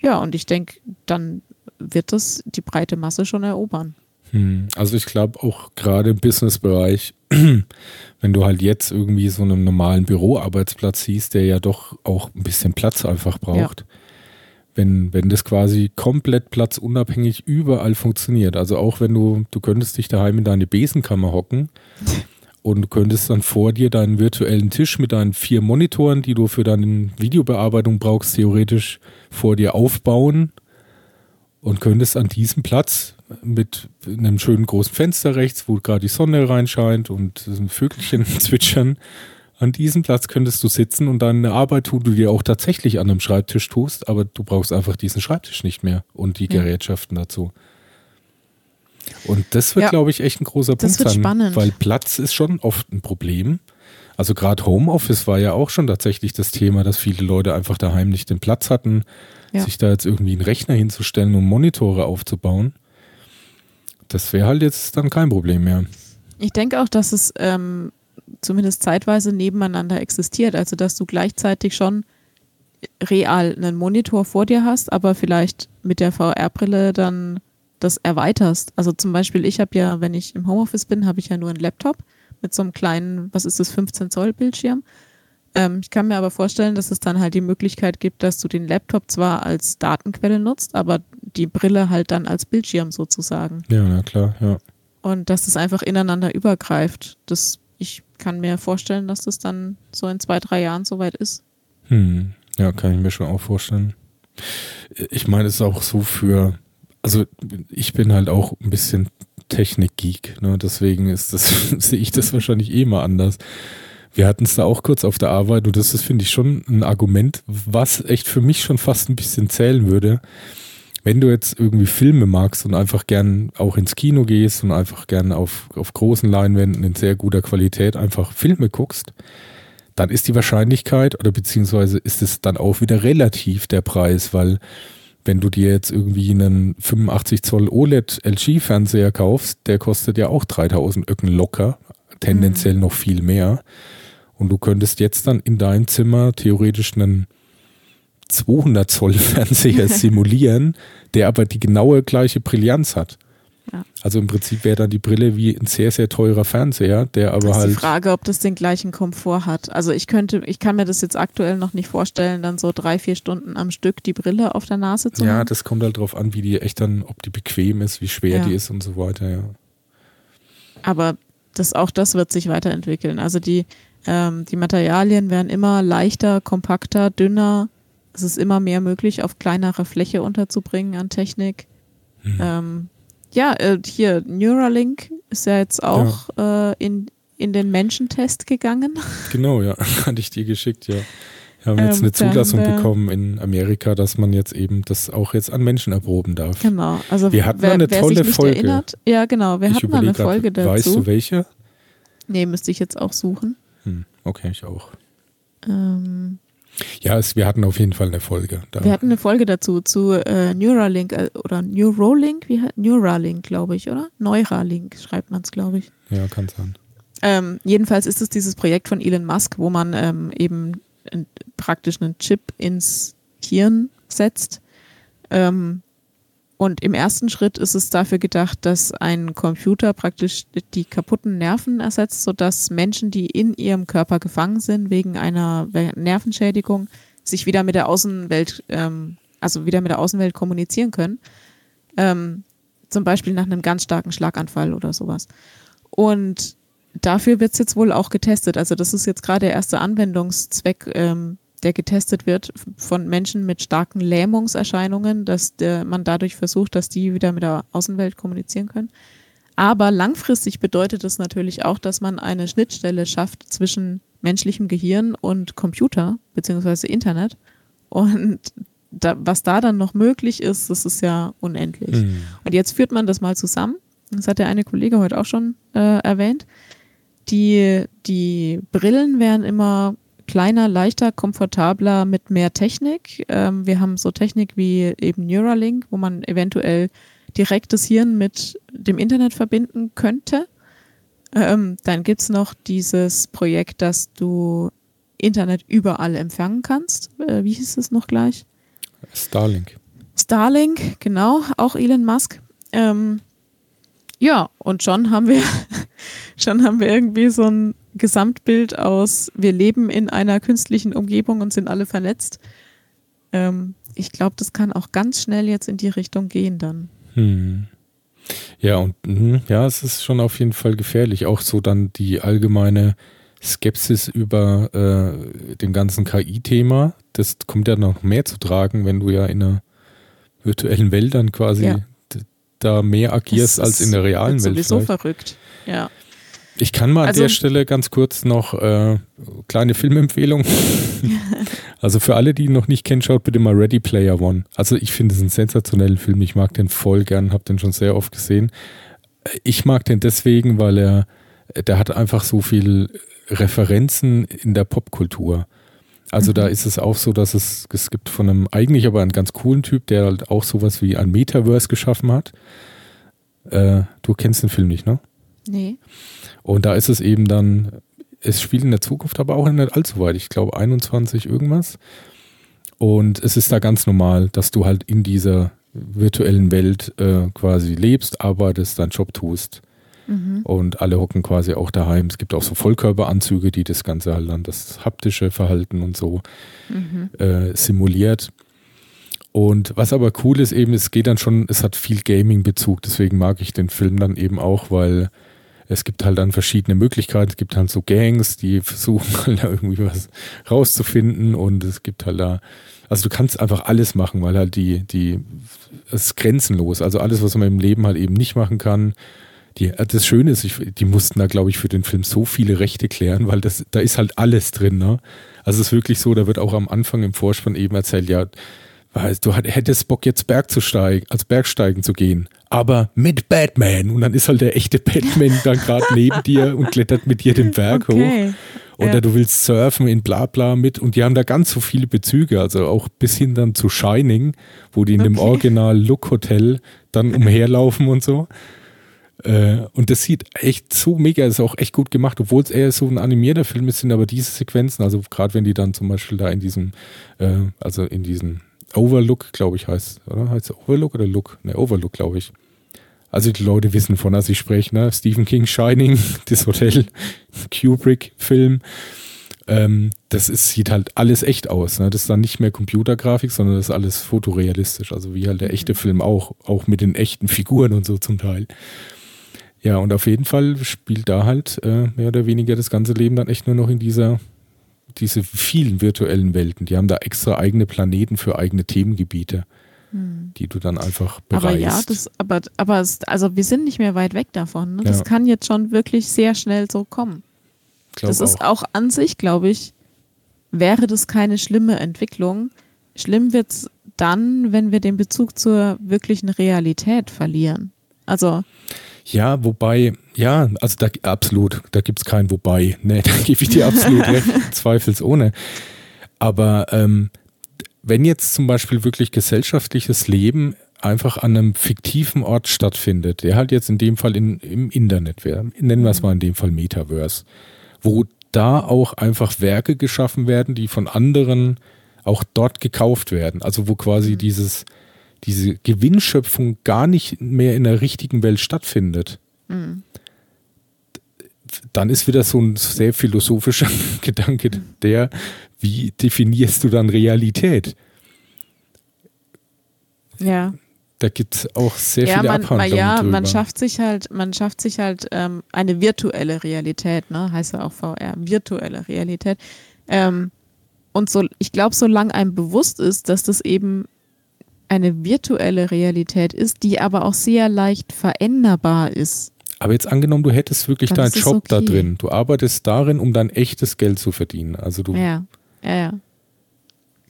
Ja, und ich denke, dann wird das die breite Masse schon erobern. Hm, also ich glaube auch gerade im Businessbereich, wenn du halt jetzt irgendwie so einen normalen Büroarbeitsplatz siehst, der ja doch auch ein bisschen Platz einfach braucht. Ja. Wenn, wenn das quasi komplett platzunabhängig überall funktioniert. Also auch wenn du, du könntest dich daheim in deine Besenkammer hocken und du könntest dann vor dir deinen virtuellen Tisch mit deinen vier Monitoren, die du für deine Videobearbeitung brauchst, theoretisch vor dir aufbauen und könntest an diesem Platz mit einem schönen großen Fenster rechts, wo gerade die Sonne reinscheint und ein Vögelchen zwitschern, an diesem Platz könntest du sitzen und deine Arbeit tun, du dir auch tatsächlich an einem Schreibtisch tust, aber du brauchst einfach diesen Schreibtisch nicht mehr und die ja. Gerätschaften dazu. Und das wird, ja, glaube ich, echt ein großer Punkt sein, spannend. weil Platz ist schon oft ein Problem. Also gerade Homeoffice war ja auch schon tatsächlich das Thema, dass viele Leute einfach daheim nicht den Platz hatten, ja. sich da jetzt irgendwie einen Rechner hinzustellen, um Monitore aufzubauen. Das wäre halt jetzt dann kein Problem mehr. Ich denke auch, dass es ähm, zumindest zeitweise nebeneinander existiert. Also dass du gleichzeitig schon real einen Monitor vor dir hast, aber vielleicht mit der VR-Brille dann das erweiterst. Also zum Beispiel, ich habe ja, wenn ich im Homeoffice bin, habe ich ja nur einen Laptop mit so einem kleinen, was ist das, 15 Zoll Bildschirm. Ähm, ich kann mir aber vorstellen, dass es dann halt die Möglichkeit gibt, dass du den Laptop zwar als Datenquelle nutzt, aber die Brille halt dann als Bildschirm sozusagen. Ja, na klar, ja. Und dass es einfach ineinander übergreift. Das, ich kann mir vorstellen, dass das dann so in zwei, drei Jahren soweit ist. Hm. Ja, kann ich mir schon auch vorstellen. Ich meine, es ist auch so für also ich bin halt auch ein bisschen Technik-Geek, ne? deswegen ist das, sehe ich das wahrscheinlich eh mal anders. Wir hatten es da auch kurz auf der Arbeit und das ist, finde ich, schon ein Argument, was echt für mich schon fast ein bisschen zählen würde. Wenn du jetzt irgendwie Filme magst und einfach gern auch ins Kino gehst und einfach gern auf, auf großen Leinwänden in sehr guter Qualität einfach Filme guckst, dann ist die Wahrscheinlichkeit oder beziehungsweise ist es dann auch wieder relativ der Preis, weil wenn du dir jetzt irgendwie einen 85 Zoll OLED LG-Fernseher kaufst, der kostet ja auch 3000 Öcken locker, tendenziell mhm. noch viel mehr. Und du könntest jetzt dann in deinem Zimmer theoretisch einen 200 Zoll Fernseher simulieren, der aber die genaue gleiche Brillanz hat. Ja. Also im Prinzip wäre dann die Brille wie ein sehr, sehr teurer Fernseher, der aber das ist halt. Die Frage, ob das den gleichen Komfort hat. Also ich könnte, ich kann mir das jetzt aktuell noch nicht vorstellen, dann so drei, vier Stunden am Stück die Brille auf der Nase zu ja, haben. Ja, das kommt halt drauf an, wie die echt dann, ob die bequem ist, wie schwer ja. die ist und so weiter, ja. Aber das, auch das wird sich weiterentwickeln. Also die, ähm, die Materialien werden immer leichter, kompakter, dünner. Es ist immer mehr möglich, auf kleinere Fläche unterzubringen an Technik. Hm. Ähm, ja, äh, hier, Neuralink ist ja jetzt auch ja. Äh, in, in den Menschentest gegangen. Genau, ja, hatte ich dir geschickt, ja. Wir haben jetzt ähm, eine Zulassung dann, bekommen in Amerika, dass man jetzt eben das auch jetzt an Menschen erproben darf. Genau, also wir hatten wer, eine wer tolle Folge. Erinnert, ja, genau, wir ich hatten eine Folge grad, dazu. Weißt du welche? Nee, müsste ich jetzt auch suchen. Hm, okay, ich auch. Ähm, ja, es, wir hatten auf jeden Fall eine Folge. Da. Wir hatten eine Folge dazu, zu äh, Neuralink äh, oder Neuralink, wie Neuralink, glaube ich, oder? Neuralink schreibt man es, glaube ich. Ja, kann sein. Ähm, jedenfalls ist es dieses Projekt von Elon Musk, wo man ähm, eben in, praktisch einen Chip ins Hirn setzt. Ähm, und im ersten Schritt ist es dafür gedacht, dass ein Computer praktisch die kaputten Nerven ersetzt, sodass Menschen, die in ihrem Körper gefangen sind wegen einer Nervenschädigung, sich wieder mit der Außenwelt, ähm, also wieder mit der Außenwelt kommunizieren können. Ähm, zum Beispiel nach einem ganz starken Schlaganfall oder sowas. Und dafür wird es jetzt wohl auch getestet. Also das ist jetzt gerade der erste Anwendungszweck ähm, der getestet wird von Menschen mit starken Lähmungserscheinungen, dass der, man dadurch versucht, dass die wieder mit der Außenwelt kommunizieren können. Aber langfristig bedeutet es natürlich auch, dass man eine Schnittstelle schafft zwischen menschlichem Gehirn und Computer beziehungsweise Internet. Und da, was da dann noch möglich ist, das ist ja unendlich. Mhm. Und jetzt führt man das mal zusammen. Das hat der eine Kollege heute auch schon äh, erwähnt. Die, die Brillen werden immer kleiner, leichter, komfortabler mit mehr Technik. Ähm, wir haben so Technik wie eben Neuralink, wo man eventuell direkt das Hirn mit dem Internet verbinden könnte. Ähm, dann gibt es noch dieses Projekt, dass du Internet überall empfangen kannst. Äh, wie hieß es noch gleich? Starlink. Starlink, genau, auch Elon Musk. Ähm, ja, und schon haben wir, schon haben wir irgendwie so ein Gesamtbild aus, wir leben in einer künstlichen Umgebung und sind alle vernetzt. Ähm, ich glaube, das kann auch ganz schnell jetzt in die Richtung gehen dann. Hm. Ja, und hm, ja, es ist schon auf jeden Fall gefährlich. Auch so dann die allgemeine Skepsis über äh, dem ganzen KI-Thema. Das kommt ja noch mehr zu tragen, wenn du ja in einer virtuellen Welt dann quasi ja. da mehr agierst als in der realen Welt. Sowieso vielleicht. verrückt, ja. Ich kann mal also, an der Stelle ganz kurz noch äh, kleine Filmempfehlung. also für alle, die ihn noch nicht kennen, schaut bitte mal Ready Player One. Also ich finde es einen sensationellen Film. Ich mag den voll gern, habe den schon sehr oft gesehen. Ich mag den deswegen, weil er, der hat einfach so viel Referenzen in der Popkultur. Also mhm. da ist es auch so, dass es, es gibt von einem eigentlich aber einen ganz coolen Typ, der halt auch sowas wie ein Metaverse geschaffen hat. Äh, du kennst den Film nicht, ne? Nee. Und da ist es eben dann, es spielt in der Zukunft, aber auch nicht allzu weit. Ich glaube 21 irgendwas. Und es ist da ganz normal, dass du halt in dieser virtuellen Welt äh, quasi lebst, arbeitest, deinen Job tust. Mhm. Und alle hocken quasi auch daheim. Es gibt auch so Vollkörperanzüge, die das Ganze halt dann das haptische Verhalten und so mhm. äh, simuliert. Und was aber cool ist eben, es geht dann schon, es hat viel Gaming-Bezug, deswegen mag ich den Film dann eben auch, weil es gibt halt dann verschiedene Möglichkeiten. Es gibt halt so Gangs, die versuchen halt da irgendwie was rauszufinden und es gibt halt da, also du kannst einfach alles machen, weil halt die, die, es ist grenzenlos. Also alles, was man im Leben halt eben nicht machen kann, die, das Schöne ist, ich, die mussten da, glaube ich, für den Film so viele Rechte klären, weil das, da ist halt alles drin. Ne? Also es ist wirklich so, da wird auch am Anfang im Vorspann eben erzählt, ja, weißt, du hättest Bock jetzt Berg zu steigen, als Bergsteigen zu gehen, aber mit Batman. Und dann ist halt der echte Batman dann gerade neben dir und klettert mit dir den Berg okay. hoch. Oder ja. du willst surfen in Blabla mit und die haben da ganz so viele Bezüge, also auch bis hin dann zu Shining, wo die in okay. dem Original Look Hotel dann umherlaufen und so. Äh, und das sieht echt so mega, ist auch echt gut gemacht, obwohl es eher so ein animierter Film ist, sind aber diese Sequenzen, also gerade wenn die dann zum Beispiel da in diesem, äh, also in diesen Overlook, glaube ich, heißt, oder? Heißt es Overlook oder Look? Ne, Overlook, glaube ich. Also die Leute wissen, von was ich spreche, ne? Stephen King, Shining, das Hotel, Kubrick-Film. Ähm, das ist, sieht halt alles echt aus. Ne? Das ist dann nicht mehr Computergrafik, sondern das ist alles fotorealistisch. Also wie halt der echte Film auch, auch mit den echten Figuren und so zum Teil. Ja, und auf jeden Fall spielt da halt äh, mehr oder weniger das ganze Leben dann echt nur noch in dieser diese vielen virtuellen Welten, die haben da extra eigene Planeten für eigene Themengebiete, hm. die du dann einfach bereist. Aber ja, das, aber, aber es, also wir sind nicht mehr weit weg davon. Ne? Das ja. kann jetzt schon wirklich sehr schnell so kommen. Das ist auch an sich, glaube ich, wäre das keine schlimme Entwicklung. Schlimm wird es dann, wenn wir den Bezug zur wirklichen Realität verlieren. Also ja, wobei, ja, also da absolut, da gibt es kein Wobei. Nee, da gebe ich dir absolut recht, zweifelsohne. Aber ähm, wenn jetzt zum Beispiel wirklich gesellschaftliches Leben einfach an einem fiktiven Ort stattfindet, der halt jetzt in dem Fall in, im Internet wäre, nennen wir es mal in dem Fall Metaverse, wo da auch einfach Werke geschaffen werden, die von anderen auch dort gekauft werden. Also wo quasi mhm. dieses diese Gewinnschöpfung gar nicht mehr in der richtigen Welt stattfindet, mhm. dann ist wieder so ein sehr philosophischer Gedanke, der, wie definierst du dann Realität? Ja. Da gibt es auch sehr ja, viele man, Abhandlungen. Ja, drüber. man schafft sich halt, man schafft sich halt ähm, eine virtuelle Realität, ne? Heißt ja auch VR, virtuelle Realität. Ähm, und so, ich glaube, solange einem bewusst ist, dass das eben eine virtuelle Realität ist, die aber auch sehr leicht veränderbar ist. Aber jetzt angenommen, du hättest wirklich deinen Job okay. da drin. Du arbeitest darin, um dein echtes Geld zu verdienen. Also du. Ja, ja, ja.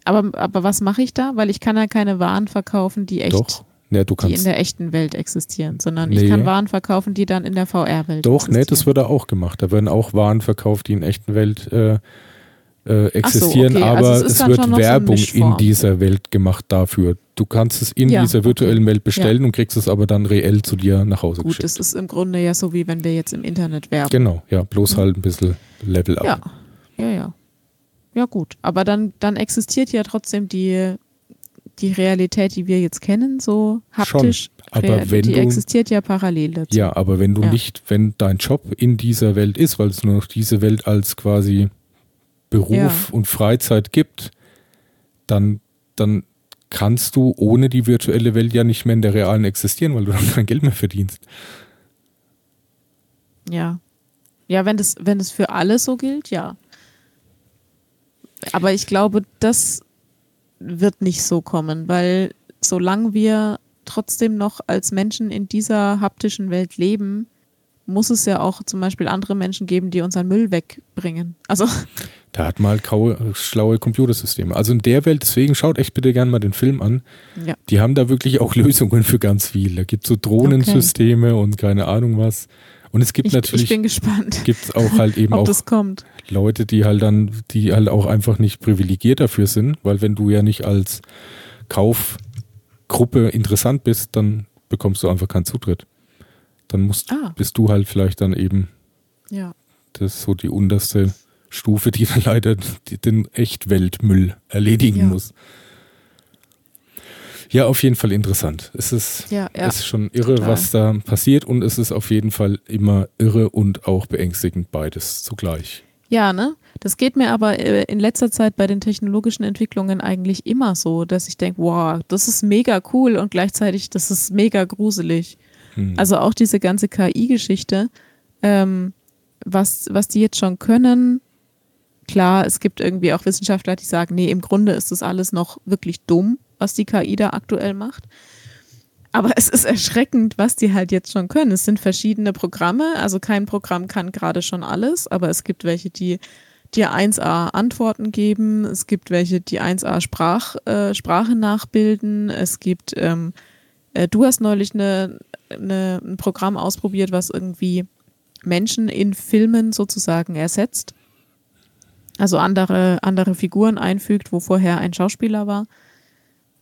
Aber, aber was mache ich da? Weil ich kann ja keine Waren verkaufen, die echt, Doch. Ja, du die in kannst. der echten Welt existieren, sondern ich Nee. kann Waren verkaufen, die dann in der VR-Welt Doch, existieren. nee, das wird da auch gemacht. Da werden auch Waren verkauft, die in echten Welt äh, äh, so, existieren, okay. aber Also es es wird schon noch so Werbung in dieser Welt gemacht dafür. Du kannst es in Ja, dieser virtuellen Welt bestellen Ja. und kriegst es aber dann reell zu dir nach Hause Gut, geschickt. das ist im Grunde ja so, wie wenn wir jetzt im Internet werben. Genau, ja, bloß halt ein bisschen Level up. Ja, ja, ja. Ja, gut. Aber dann, dann existiert ja trotzdem die, die Realität, die wir jetzt kennen, so haptisch. aber Real- wenn die du- existiert ja parallel dazu. Ja, aber wenn du Ja. nicht, wenn dein Job in dieser Welt ist, weil es nur noch diese Welt als quasi Beruf Ja. und Freizeit gibt, dann, dann kannst du ohne die virtuelle Welt ja nicht mehr in der realen existieren, weil du dann kein Geld mehr verdienst. Ja. Ja, wenn das, wenn es für alle so gilt, ja. Aber ich glaube, das wird nicht so kommen, weil solange wir trotzdem noch als Menschen in dieser haptischen Welt leben, muss es ja auch zum Beispiel andere Menschen geben, die unseren Müll wegbringen. Also, Da hat mal kaue, schlaue Computersysteme. Also in der Welt, deswegen schaut echt bitte gerne mal den Film an. ja. Die haben da wirklich auch Lösungen für ganz viel. Da gibt es so Drohnensysteme und keine Ahnung was. Und es gibt Ich, ich natürlich, gibt es auch halt eben auch. Leute, die halt dann, die halt auch einfach nicht privilegiert dafür sind, weil wenn du ja nicht als Kaufgruppe interessant bist, dann bekommst du einfach keinen Zutritt. Dann musst, Ah. bist du halt vielleicht dann eben, Ja. das ist so die unterste Stufe, die dann leider den Echtweltmüll erledigen Ja. muss. Ja, auf jeden Fall interessant. Es ist, Ja, ja. es ist schon irre, total. was da passiert und es ist auf jeden Fall immer irre und auch beängstigend beides zugleich. Ja, ne? Das geht mir aber äh, in letzter Zeit bei den technologischen Entwicklungen eigentlich immer so, dass ich denke, wow, das ist mega cool und gleichzeitig, das ist mega gruselig. Hm. Also auch diese ganze KI-Geschichte, ähm, was, was die jetzt schon können, klar, es gibt irgendwie auch Wissenschaftler, die sagen, nee, im Grunde ist das alles noch wirklich dumm, was die KI da aktuell macht. Aber es ist erschreckend, was die halt jetzt schon können. Es sind verschiedene Programme, also kein Programm kann gerade schon alles, aber es gibt welche, die dir 1a Antworten geben, es gibt welche, die 1a Sprach, äh, Sprache nachbilden, es gibt, ähm, äh, du hast neulich eine, eine, ein Programm ausprobiert, was irgendwie Menschen in Filmen sozusagen ersetzt. Also andere, andere Figuren einfügt, wo vorher ein Schauspieler war.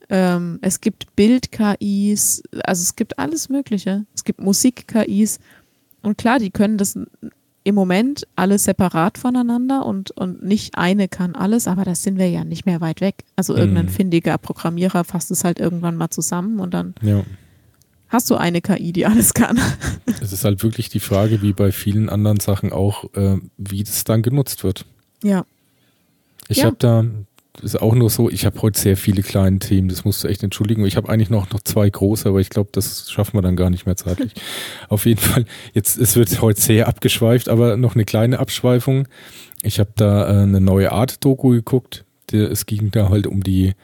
Ähm, es gibt Bild-KIs, also es gibt alles Mögliche. Es gibt Musik-KIs. Und klar, die können das im Moment alle separat voneinander und, und nicht eine kann alles, aber das sind wir ja nicht mehr weit weg. Also irgendein Mhm. findiger Programmierer fasst es halt irgendwann mal zusammen und dann Ja. hast du eine KI, die alles kann. Es ist halt wirklich die Frage, wie bei vielen anderen Sachen auch, äh, wie das dann genutzt wird. Ja. Ich Ja. habe da, ist auch nur so, ich habe heute sehr viele kleine Themen, das musst du echt entschuldigen. Ich habe eigentlich noch, noch zwei große, aber ich glaube, das schaffen wir dann gar nicht mehr zeitlich. Auf jeden Fall, jetzt, es wird heute sehr abgeschweift, aber noch eine kleine Abschweifung. Ich habe da äh, eine neue Art-Doku geguckt. Der, es ging da halt um die,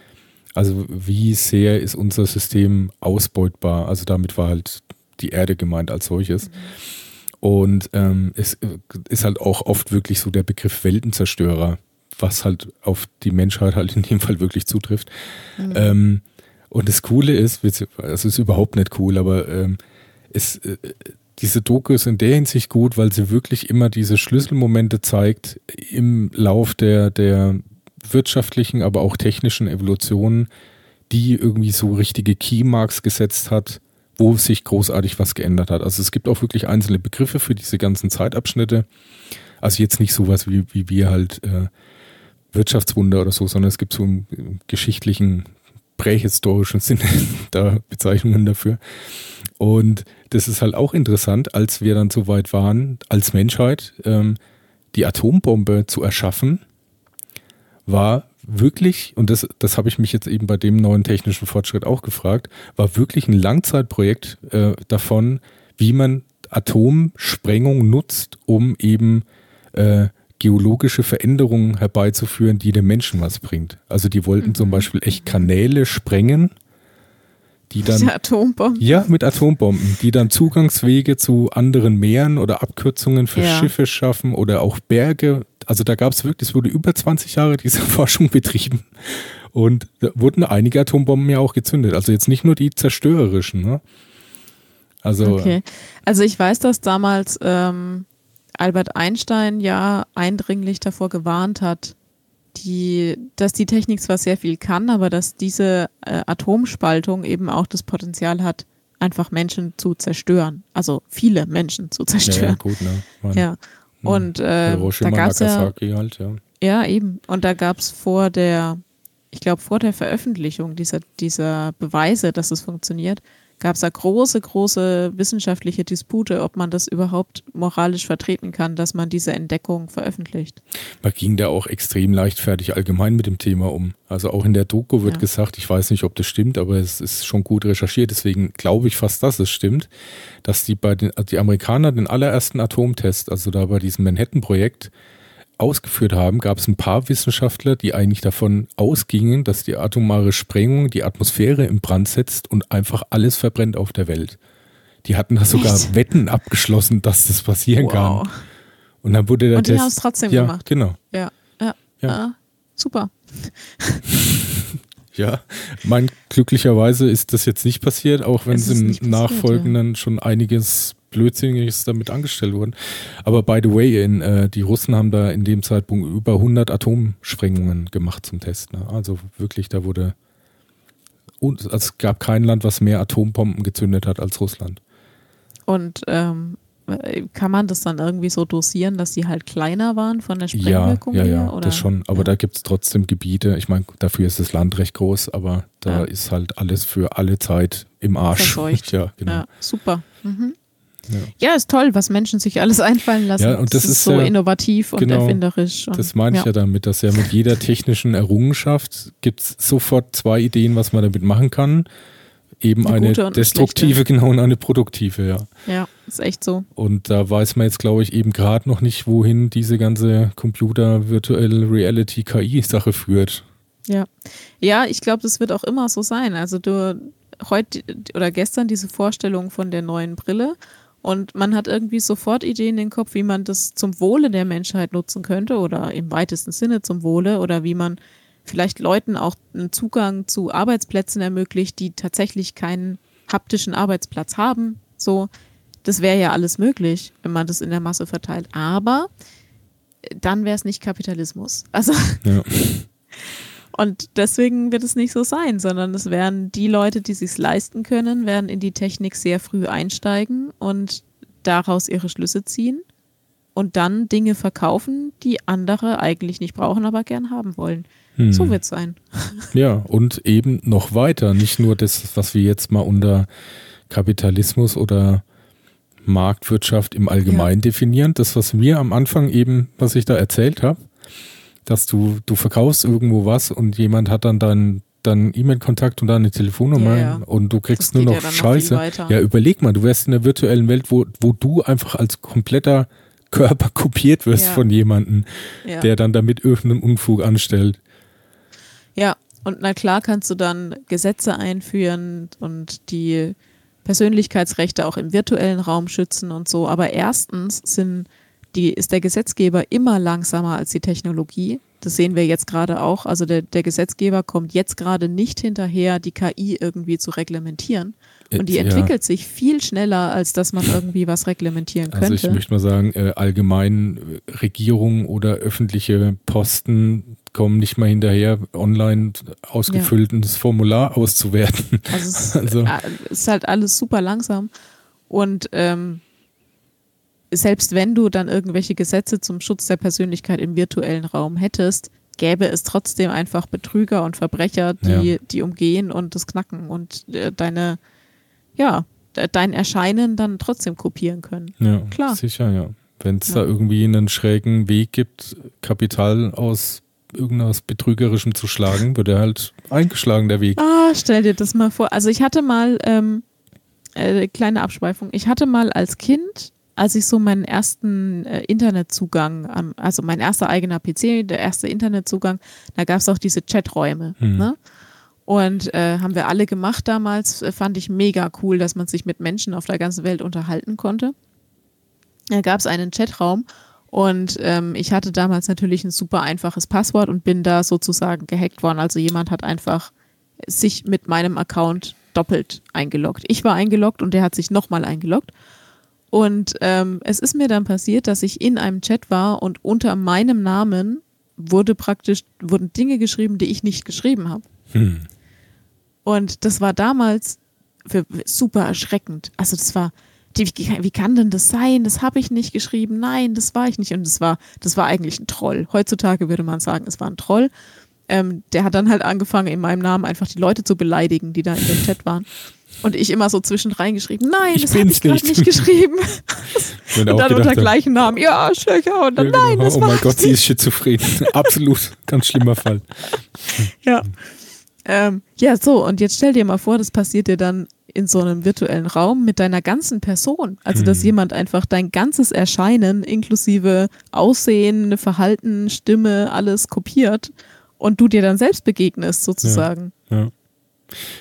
also wie sehr ist unser System ausbeutbar. Also damit war halt die Erde gemeint als solches. Und ähm, es äh, ist halt auch oft wirklich so der Begriff Weltenzerstörer, was halt auf die Menschheit halt in dem Fall wirklich zutrifft. Ähm, und das Coole ist, also es ist überhaupt nicht cool, aber ähm, es, äh, diese Doku ist in der Hinsicht gut, weil sie wirklich immer diese Schlüsselmomente zeigt im Lauf der, der wirtschaftlichen, aber auch technischen Evolution, die irgendwie so richtige Keymarks gesetzt hat, wo sich großartig was geändert hat. Also es gibt auch wirklich einzelne Begriffe für diese ganzen Zeitabschnitte. Also jetzt nicht sowas wie, wie wir halt äh, Wirtschaftswunder oder so, sondern es gibt so im, geschichtlichen, prähistorischen Sinne da Bezeichnungen dafür. Und das ist halt auch interessant, als wir dann so weit waren, als Menschheit, ähm, die Atombombe zu erschaffen, war wirklich, und das, das habe ich mich jetzt eben bei dem neuen technischen Fortschritt auch gefragt, war wirklich ein Langzeitprojekt äh, davon, wie man Atomsprengung nutzt, um eben äh, geologische Veränderungen herbeizuführen, die dem Menschen was bringt. Also die wollten zum Beispiel echt Kanäle sprengen, die dann. Mit Atombomben. Ja, mit Atombomben, die dann Zugangswege zu anderen Meeren oder Abkürzungen für Ja. Schiffe schaffen oder auch Berge. Also da gab es wirklich, es wurde über 20 Jahre diese Forschung betrieben. Und da wurden einige Atombomben ja auch gezündet. Also jetzt nicht nur die zerstörerischen, ne? Also Okay. Also ich weiß, dass damals ähm, Albert Einstein ja eindringlich davor gewarnt hat, die, dass die Technik zwar sehr viel kann, aber dass diese äh, Atomspaltung eben auch das Potenzial hat, einfach Menschen zu zerstören. Also viele Menschen zu ja, ja, zerstören. gut, ne? Man, Ja. Und äh, da Hiroshima, gab es ja, halt, ja. ja eben. Und da gab es vor der, ich glaube vor der Veröffentlichung dieser, dieser Beweise, dass es funktioniert, gab es da große, große wissenschaftliche Dispute, ob man das überhaupt moralisch vertreten kann, dass man diese Entdeckung veröffentlicht. Man ging da auch extrem leichtfertig allgemein mit dem Thema um. Also auch in der Doku wird Ja. gesagt, ich weiß nicht, ob das stimmt, aber es ist schon gut recherchiert. Deswegen glaube ich fast, dass es stimmt, dass die bei den die Amerikaner den allerersten Atomtest, also da bei diesem Manhattan-Projekt, ausgeführt haben, gab es ein paar Wissenschaftler, die eigentlich davon ausgingen, dass die atomare Sprengung die Atmosphäre in Brand setzt und einfach alles verbrennt auf der Welt. Die hatten da sogar Echt? Wetten abgeschlossen, dass das passieren kann. Und dann wurde der Und die Test. haben es trotzdem ja, gemacht. Genau. Ja, ja, Ja. ja. super. Ja, mein glücklicherweise ist das jetzt nicht passiert, auch wenn Es es im Nachfolgenden schon einiges Blödsinniges damit angestellt wurden. Aber by the way, in, äh, die Russen haben da in dem Zeitpunkt über 100 Atomsprengungen gemacht zum Test. Ne? Also wirklich, da wurde. Und also es gab kein Land, was mehr Atombomben gezündet hat als Russland. Und ähm, kann man das dann irgendwie so dosieren, dass die halt kleiner waren von der Ja, Sprengwirkung ja, her? ja, Oder? das schon. Aber ja. da gibt es trotzdem Gebiete. Ich meine, dafür ist das Land recht groß, aber da Ja. ist halt alles für alle Zeit im Arsch. Verseucht. ja, genau. Ja, super. Mhm. Ja. Ja, ist toll, was Menschen sich alles einfallen lassen. Ja, und das ist so ja- innovativ und genau, erfinderisch. Und, Das meine ich ja. damit, dass ja mit jeder technischen Errungenschaft gibt es sofort zwei Ideen, was man damit machen kann. Eben Eine eine, destruktive, schlechte. genau, und eine produktive, ja. Ja, ist echt so. Und da weiß man jetzt, glaube ich, eben gerade noch nicht, wohin diese ganze Computer, Virtual Reality, KI-Sache führt. Ja, ja ich glaube, das wird auch immer so sein. Also du heute oder gestern diese Vorstellung von der neuen Brille und man hat irgendwie sofort Ideen in den Kopf, wie man das zum Wohle der Menschheit nutzen könnte oder im weitesten Sinne zum Wohle oder wie man vielleicht Leuten auch einen Zugang zu Arbeitsplätzen ermöglicht, die tatsächlich keinen haptischen Arbeitsplatz haben. So, das wäre ja alles möglich, wenn man das in der Masse verteilt. Aber dann wäre es nicht Kapitalismus. Also Ja. und deswegen wird es nicht so sein, sondern es werden die Leute, die sich leisten können, werden in die Technik sehr früh einsteigen und daraus ihre Schlüsse ziehen und dann Dinge verkaufen, die andere eigentlich nicht brauchen, aber gern haben wollen. Hm. So wird es sein. Ja, und eben noch weiter. Nicht nur das, was wir jetzt mal unter Kapitalismus oder Marktwirtschaft im Allgemeinen definieren. Das, was wir am Anfang eben, was ich da erzählt habe, dass du, du verkaufst irgendwo was und jemand hat dann deinen deinen E-Mail-Kontakt und deine Telefonnummer Ja, ja. und du kriegst Das nur noch ja dann noch Scheiße. weiter. ja, überleg mal, du wärst in der virtuellen Welt, wo, wo du einfach als kompletter Körper kopiert wirst von jemandem, der dann damit irgendeinen Unfug anstellt. Ja, und na klar kannst du dann Gesetze einführen und die Persönlichkeitsrechte auch im virtuellen Raum schützen und so. Aber erstens sind die, ist der Gesetzgeber immer langsamer als die Technologie. Das sehen wir jetzt gerade auch. Also der, der Gesetzgeber kommt jetzt gerade nicht hinterher, die KI irgendwie zu reglementieren. Und die Äh, Ja. entwickelt sich viel schneller, als dass man irgendwie was reglementieren könnte. Also ich möchte mal sagen, äh, allgemein äh, Regierungen oder öffentliche Posten kommen nicht mal hinterher, online ausgefülltes Formular auszuwerten. Also es Also- äh, ist halt alles super langsam. Und ähm, selbst wenn du dann irgendwelche Gesetze zum Schutz der Persönlichkeit im virtuellen Raum hättest, gäbe es trotzdem einfach Betrüger und Verbrecher, die, Ja. die umgehen und das knacken und äh, deine, ja, de- dein Erscheinen dann trotzdem kopieren können. Ja, Klar. sicher, ja. Wenn es Ja. da irgendwie einen schrägen Weg gibt, Kapital aus irgendwas Betrügerischem zu schlagen, wird er halt eingeschlagen, der Weg. Ah, stell dir das mal vor. Also ich hatte mal, ähm, äh, kleine Abschweifung, ich hatte mal als Kind, als ich so meinen ersten äh, Internetzugang, am, also mein erster eigener PC, der erste Internetzugang, da gab es auch diese Chaträume. Hm. Ne? Und äh, haben wir alle gemacht damals. Äh, fand ich mega cool, dass man sich mit Menschen auf der ganzen Welt unterhalten konnte. Da gab es einen Chatraum und ähm, ich hatte damals natürlich ein super einfaches Passwort und bin da sozusagen gehackt worden. Also jemand hat einfach sich mit meinem Account doppelt eingeloggt. Ich war eingeloggt und der hat sich nochmal eingeloggt. Und ähm, es ist mir dann passiert, dass ich in einem Chat war und unter meinem Namen wurde praktisch, wurden Dinge geschrieben, die ich nicht geschrieben habe. Hm. Und das war damals für, super erschreckend. Also das war, die, wie kann denn das sein? Das habe ich nicht geschrieben. Nein, das war ich nicht. Und das war, das war eigentlich ein Troll. Heutzutage würde man sagen, es war ein Troll. Ähm, der hat dann halt angefangen, in meinem Namen einfach die Leute zu beleidigen, die da in dem Chat waren. Und ich immer so zwischendrin geschrieben, nein, ich das habe ich gerade nicht geschrieben. und dann gedacht, unter gleichen Namen, ja, Schöcher. Und dann, ja, genau. nein, das Oh mein Gott, sie ist schizophren. Absolut, ganz schlimmer Fall. Ja. Ähm, ja, so, und jetzt stell dir mal vor, das passiert dir dann in so einem virtuellen Raum mit deiner ganzen Person. Also, dass hm. jemand einfach dein ganzes Erscheinen inklusive Aussehen, Verhalten, Stimme, alles kopiert und du dir dann selbst begegnest, sozusagen. Ja, ja.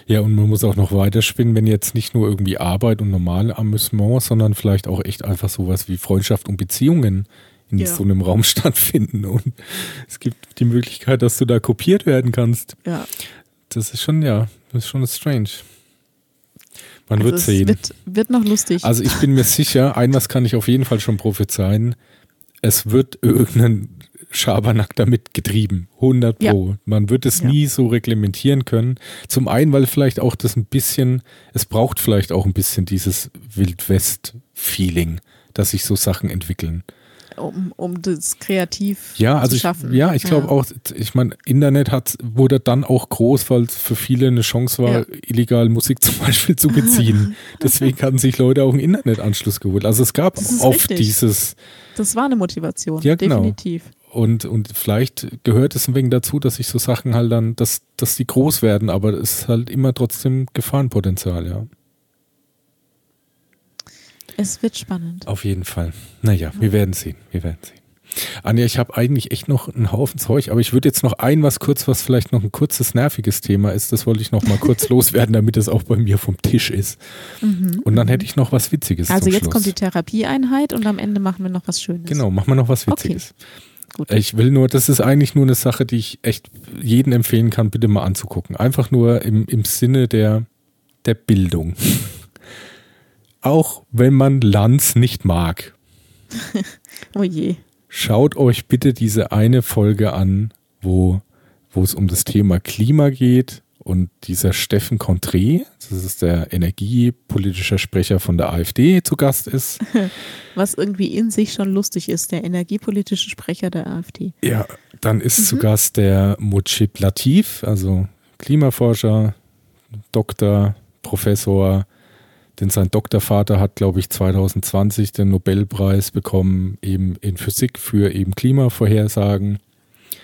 ja und man muss auch noch weiterspinnen, wenn jetzt nicht nur irgendwie Arbeit und normale Amüsement, sondern vielleicht auch echt einfach sowas wie Freundschaft und Beziehungen in ja. so einem Raum stattfinden. Und es gibt die Möglichkeit, dass du da kopiert werden kannst. Ja. Das ist schon, ja, das ist schon strange. Man also wird sehen. Wird, wird noch lustig. Also ich bin mir sicher, ein was kann ich auf jeden Fall schon prophezeien. Es wird irgendeinen Schabernack damit getrieben. 100 Pro. Ja. Man wird es ja. nie so reglementieren können. Zum einen, weil vielleicht auch das ein bisschen, es braucht vielleicht auch ein bisschen dieses Wildwest-Feeling, dass sich so Sachen entwickeln um, um das kreativ ja, also zu schaffen. Ich, ja, ich glaube ja. auch, ich meine, Internet hat, wurde dann auch groß, weil es für viele eine Chance war, illegal Musik zum Beispiel zu beziehen. Deswegen hatten sich Leute auch einen Internetanschluss geholt. Also es gab oft richtig. dieses. Das war eine Motivation, ja, genau. definitiv. Und, und vielleicht gehört es ein wenig dazu, dass sich so Sachen halt dann, dass, dass die groß werden, aber es ist halt immer trotzdem Gefahrenpotenzial, ja. Es wird spannend. Auf jeden Fall. Naja, wir werden sehen. Wir werden sehen. Anja, ich habe eigentlich echt noch einen Haufen Zeug, aber ich würde jetzt noch ein was kurz, was vielleicht noch ein kurzes, nerviges Thema ist, das wollte ich noch mal kurz loswerden, damit es auch bei mir vom Tisch ist. Mhm. Und dann hätte ich noch was Witziges. Also jetzt Schluss. kommt die Therapieeinheit und am Ende machen wir noch was Schönes. Genau, machen wir noch was Witziges. Okay. Gut. Ich will nur, das ist eigentlich nur eine Sache, die ich echt jedem empfehlen kann, bitte mal anzugucken. Einfach nur im, im Sinne der, der Bildung auch wenn man Lanz nicht mag. oh je. Schaut euch bitte diese eine Folge an, wo, wo es um das Thema Klima geht und dieser Steffen Contré, das ist der energiepolitische Sprecher von der AfD, zu Gast ist. Was irgendwie in sich schon lustig ist, der energiepolitische Sprecher der AfD. Ja, dann ist mhm. zu Gast der Mujib Latif, also Klimaforscher, Doktor, Professor, denn sein Doktorvater hat, glaube ich, 2020 den Nobelpreis bekommen, eben in Physik für eben Klimavorhersagen.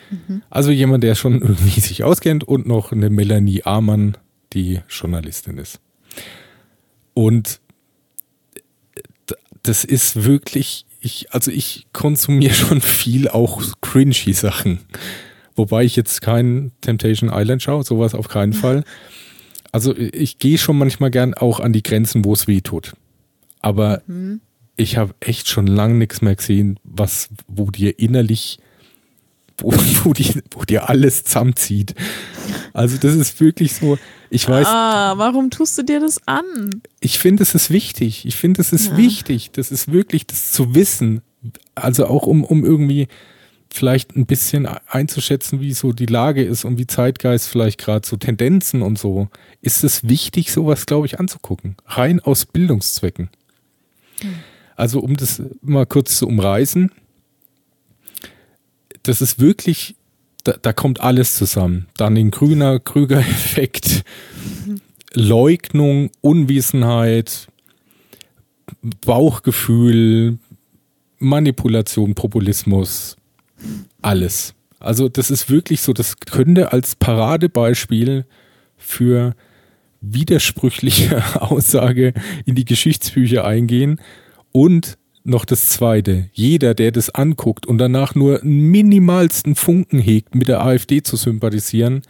Mhm. Also jemand, der schon irgendwie sich auskennt und noch eine Melanie Amann, die Journalistin ist. Und das ist wirklich, ich, also ich konsumiere schon viel auch cringy Sachen. Wobei ich jetzt kein Temptation Island schaue, sowas auf keinen Fall. Also ich gehe schon manchmal gern auch an die Grenzen, wo es weh tut. Aber mhm. ich habe echt schon lange nichts mehr gesehen, was, wo dir innerlich, wo, wo, die, wo dir alles zusammenzieht. Also das ist wirklich so, ich weiß. Ah, warum tust du dir das an? Ich finde, es ist wichtig. Ich finde, es ist ja. wichtig. Das ist wirklich, das zu wissen. Also auch um, um irgendwie vielleicht ein bisschen einzuschätzen, wie so die Lage ist und wie Zeitgeist vielleicht gerade so Tendenzen und so, ist es wichtig, sowas, glaube ich, anzugucken. Rein aus Bildungszwecken. Hm. Also, um das mal kurz zu umreißen, das ist wirklich, da, da kommt alles zusammen. Dann den grüner Krüger-Effekt. Leugnung, Unwissenheit, Bauchgefühl, Manipulation, Populismus, alles. Also das ist wirklich so, das könnte als Paradebeispiel für widersprüchliche Aussage in die Geschichtsbücher eingehen. Und noch das Zweite, jeder, der das anguckt und danach nur einen minimalsten Funken hegt, mit der AfD zu sympathisieren,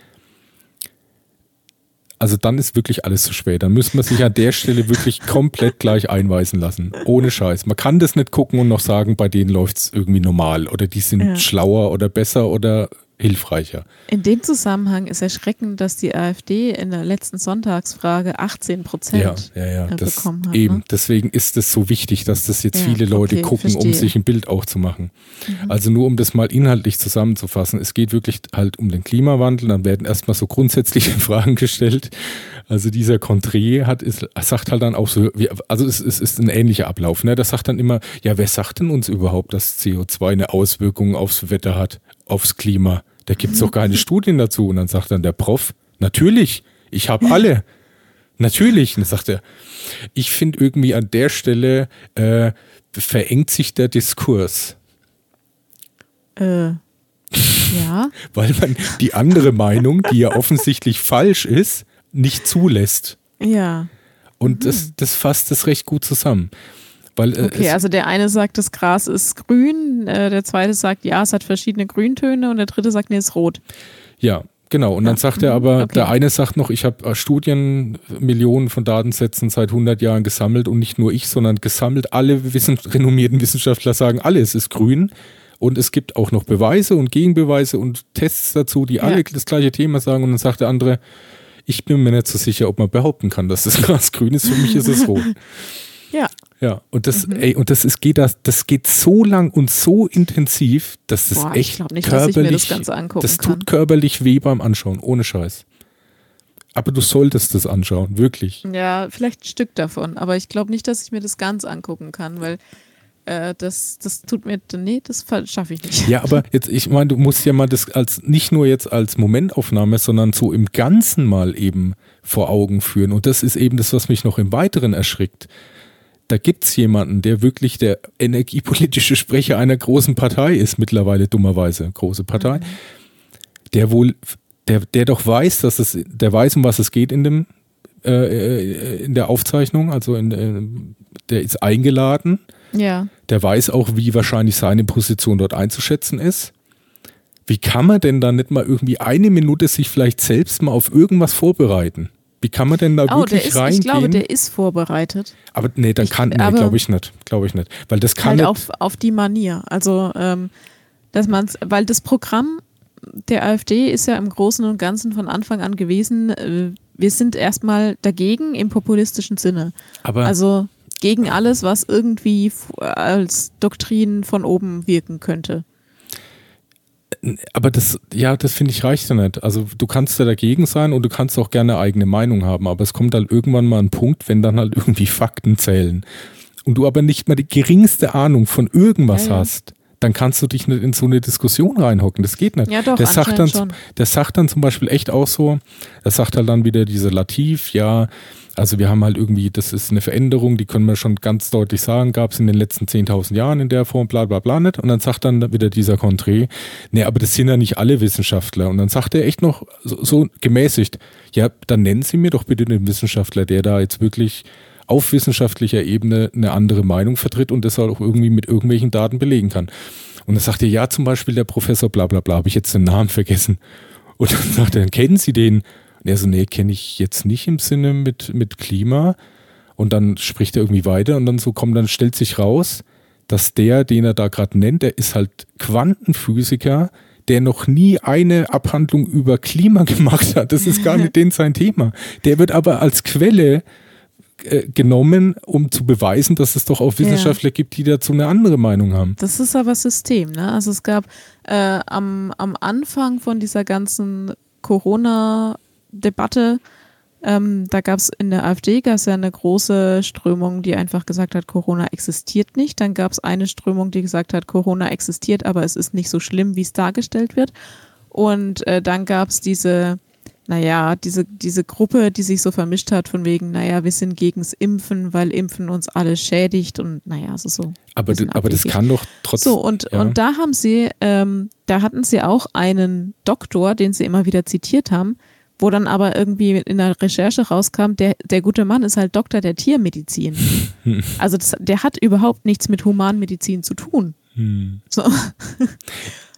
also dann ist wirklich alles zu spät. Dann müssen wir sich an der Stelle wirklich komplett gleich einweisen lassen. Ohne Scheiß. Man kann das nicht gucken und noch sagen, bei denen läuft es irgendwie normal oder die sind ja. schlauer oder besser oder hilfreicher. In dem Zusammenhang ist erschreckend, dass die AfD in der letzten Sonntagsfrage 18 Prozent ja, ja, ja. Das, bekommen hat. Eben, ne? deswegen ist es so wichtig, dass das jetzt viele Leute okay, gucken, verstehe. um sich ein Bild auch zu machen. Mhm. Also nur um das mal inhaltlich zusammenzufassen, es geht wirklich halt um den Klimawandel, dann werden erstmal so grundsätzliche Fragen gestellt. Also dieser Contré hat, ist, sagt halt dann auch so, also es, es ist ein ähnlicher Ablauf. Ne? Das sagt dann immer, ja, wer sagt denn uns überhaupt, dass CO2 eine Auswirkung aufs Wetter hat, aufs Klima? Da gibt es doch keine Studien dazu. Und dann sagt dann der Prof, natürlich, ich habe alle. Natürlich. Und dann sagt er, ich finde irgendwie an der Stelle äh, verengt sich der Diskurs. Äh, ja. Weil man die andere Meinung, die ja offensichtlich falsch ist, nicht zulässt. Ja. Und mhm. das, das fasst es recht gut zusammen. Weil, äh, okay, also der eine sagt, das Gras ist grün, äh, der zweite sagt, ja, es hat verschiedene Grüntöne und der dritte sagt, nee, es ist rot. Ja, genau. Und ja. dann sagt er aber, okay. der eine sagt noch, ich habe äh, Studien, Millionen von Datensätzen seit 100 Jahren gesammelt und nicht nur ich, sondern gesammelt. Alle wissen, renommierten Wissenschaftler sagen, alles ist grün. Und es gibt auch noch Beweise und Gegenbeweise und Tests dazu, die alle das gleiche Thema sagen. Und dann sagt der andere, ich bin mir nicht so sicher, ob man behaupten kann, dass das Gras grün ist. Für mich ist es rot. ja. Ja, und das, mhm. ey, und das ist, geht das, das geht so lang und so intensiv, dass das Boah, echt nicht, körperlich, das, das tut kann. körperlich weh beim Anschauen, ohne Scheiß. Aber du solltest das anschauen, wirklich. Ja, vielleicht ein Stück davon, aber ich glaube nicht, dass ich mir das ganz angucken kann, weil äh, das, das tut mir, nee, das schaffe ich nicht. Ja, aber jetzt, ich meine, du musst ja mal das als, nicht nur jetzt als Momentaufnahme, sondern so im Ganzen mal eben vor Augen führen. Und das ist eben das, was mich noch im Weiteren erschrickt. Da gibt es jemanden, der wirklich der energiepolitische Sprecher einer großen Partei ist, mittlerweile dummerweise, große Partei, mhm. der wohl, der, der doch weiß, dass es, der weiß, um was es geht in dem, äh, äh in der Aufzeichnung, also in, äh, der ist eingeladen ja. Der weiß auch, wie wahrscheinlich seine Position dort einzuschätzen ist. Wie kann man denn da nicht mal irgendwie eine Minute sich vielleicht selbst mal auf irgendwas vorbereiten? Wie kann man denn da oh, wirklich ist, reingehen? Ich glaube, der ist vorbereitet. Aber nee, dann kann, nee, glaube ich nicht, glaube ich nicht, weil das kann halt nicht auf, auf die Manier. Also, ähm, dass man weil das Programm der AfD ist ja im Großen und Ganzen von Anfang an gewesen, äh, wir sind erstmal dagegen im populistischen Sinne. Aber also gegen alles, was irgendwie als Doktrin von oben wirken könnte. Aber das, ja, das finde ich reicht ja nicht. Also du kannst ja dagegen sein und du kannst auch gerne eigene Meinung haben, aber es kommt halt irgendwann mal ein Punkt, wenn dann halt irgendwie Fakten zählen und du aber nicht mal die geringste Ahnung von irgendwas ja, ja. hast, dann kannst du dich nicht in so eine Diskussion reinhocken. Das geht nicht. Ja, doch, der sagt dann, schon. der sagt dann zum Beispiel echt auch so, er sagt halt dann wieder diese Lativ, ja, also wir haben halt irgendwie, das ist eine Veränderung, die können wir schon ganz deutlich sagen, gab es in den letzten 10.000 Jahren in der Form, bla bla bla nicht. Und dann sagt dann wieder dieser Contré, nee, aber das sind ja nicht alle Wissenschaftler. Und dann sagt er echt noch so, so gemäßigt, ja, dann nennen Sie mir doch bitte den Wissenschaftler, der da jetzt wirklich auf wissenschaftlicher Ebene eine andere Meinung vertritt und das auch irgendwie mit irgendwelchen Daten belegen kann. Und dann sagt er, ja, zum Beispiel der Professor bla bla bla, habe ich jetzt den Namen vergessen. Und dann sagt er, dann kennen Sie den? Er so, nee, kenne ich jetzt nicht im Sinne mit, mit Klima. Und dann spricht er irgendwie weiter und dann so kommt, dann stellt sich raus, dass der, den er da gerade nennt, der ist halt Quantenphysiker, der noch nie eine Abhandlung über Klima gemacht hat. Das ist gar nicht den sein Thema. Der wird aber als Quelle äh, genommen, um zu beweisen, dass es doch auch Wissenschaftler ja. gibt, die dazu eine andere Meinung haben. Das ist aber System. Ne? Also es gab äh, am, am Anfang von dieser ganzen Corona- Debatte. Ähm, da gab es in der AfD gab's ja eine große Strömung, die einfach gesagt hat, Corona existiert nicht. Dann gab es eine Strömung, die gesagt hat, Corona existiert, aber es ist nicht so schlimm, wie es dargestellt wird. Und äh, dann gab es diese, naja, diese, diese Gruppe, die sich so vermischt hat, von wegen, naja, wir sind gegens Impfen, weil Impfen uns alle schädigt und naja, so so. Aber, aber das kann doch trotzdem. So, und, ja. und da haben sie, ähm, da hatten sie auch einen Doktor, den sie immer wieder zitiert haben, wo dann aber irgendwie in der Recherche rauskam, der, der gute Mann ist halt Doktor der Tiermedizin. Also das, der hat überhaupt nichts mit Humanmedizin zu tun. Hm. So.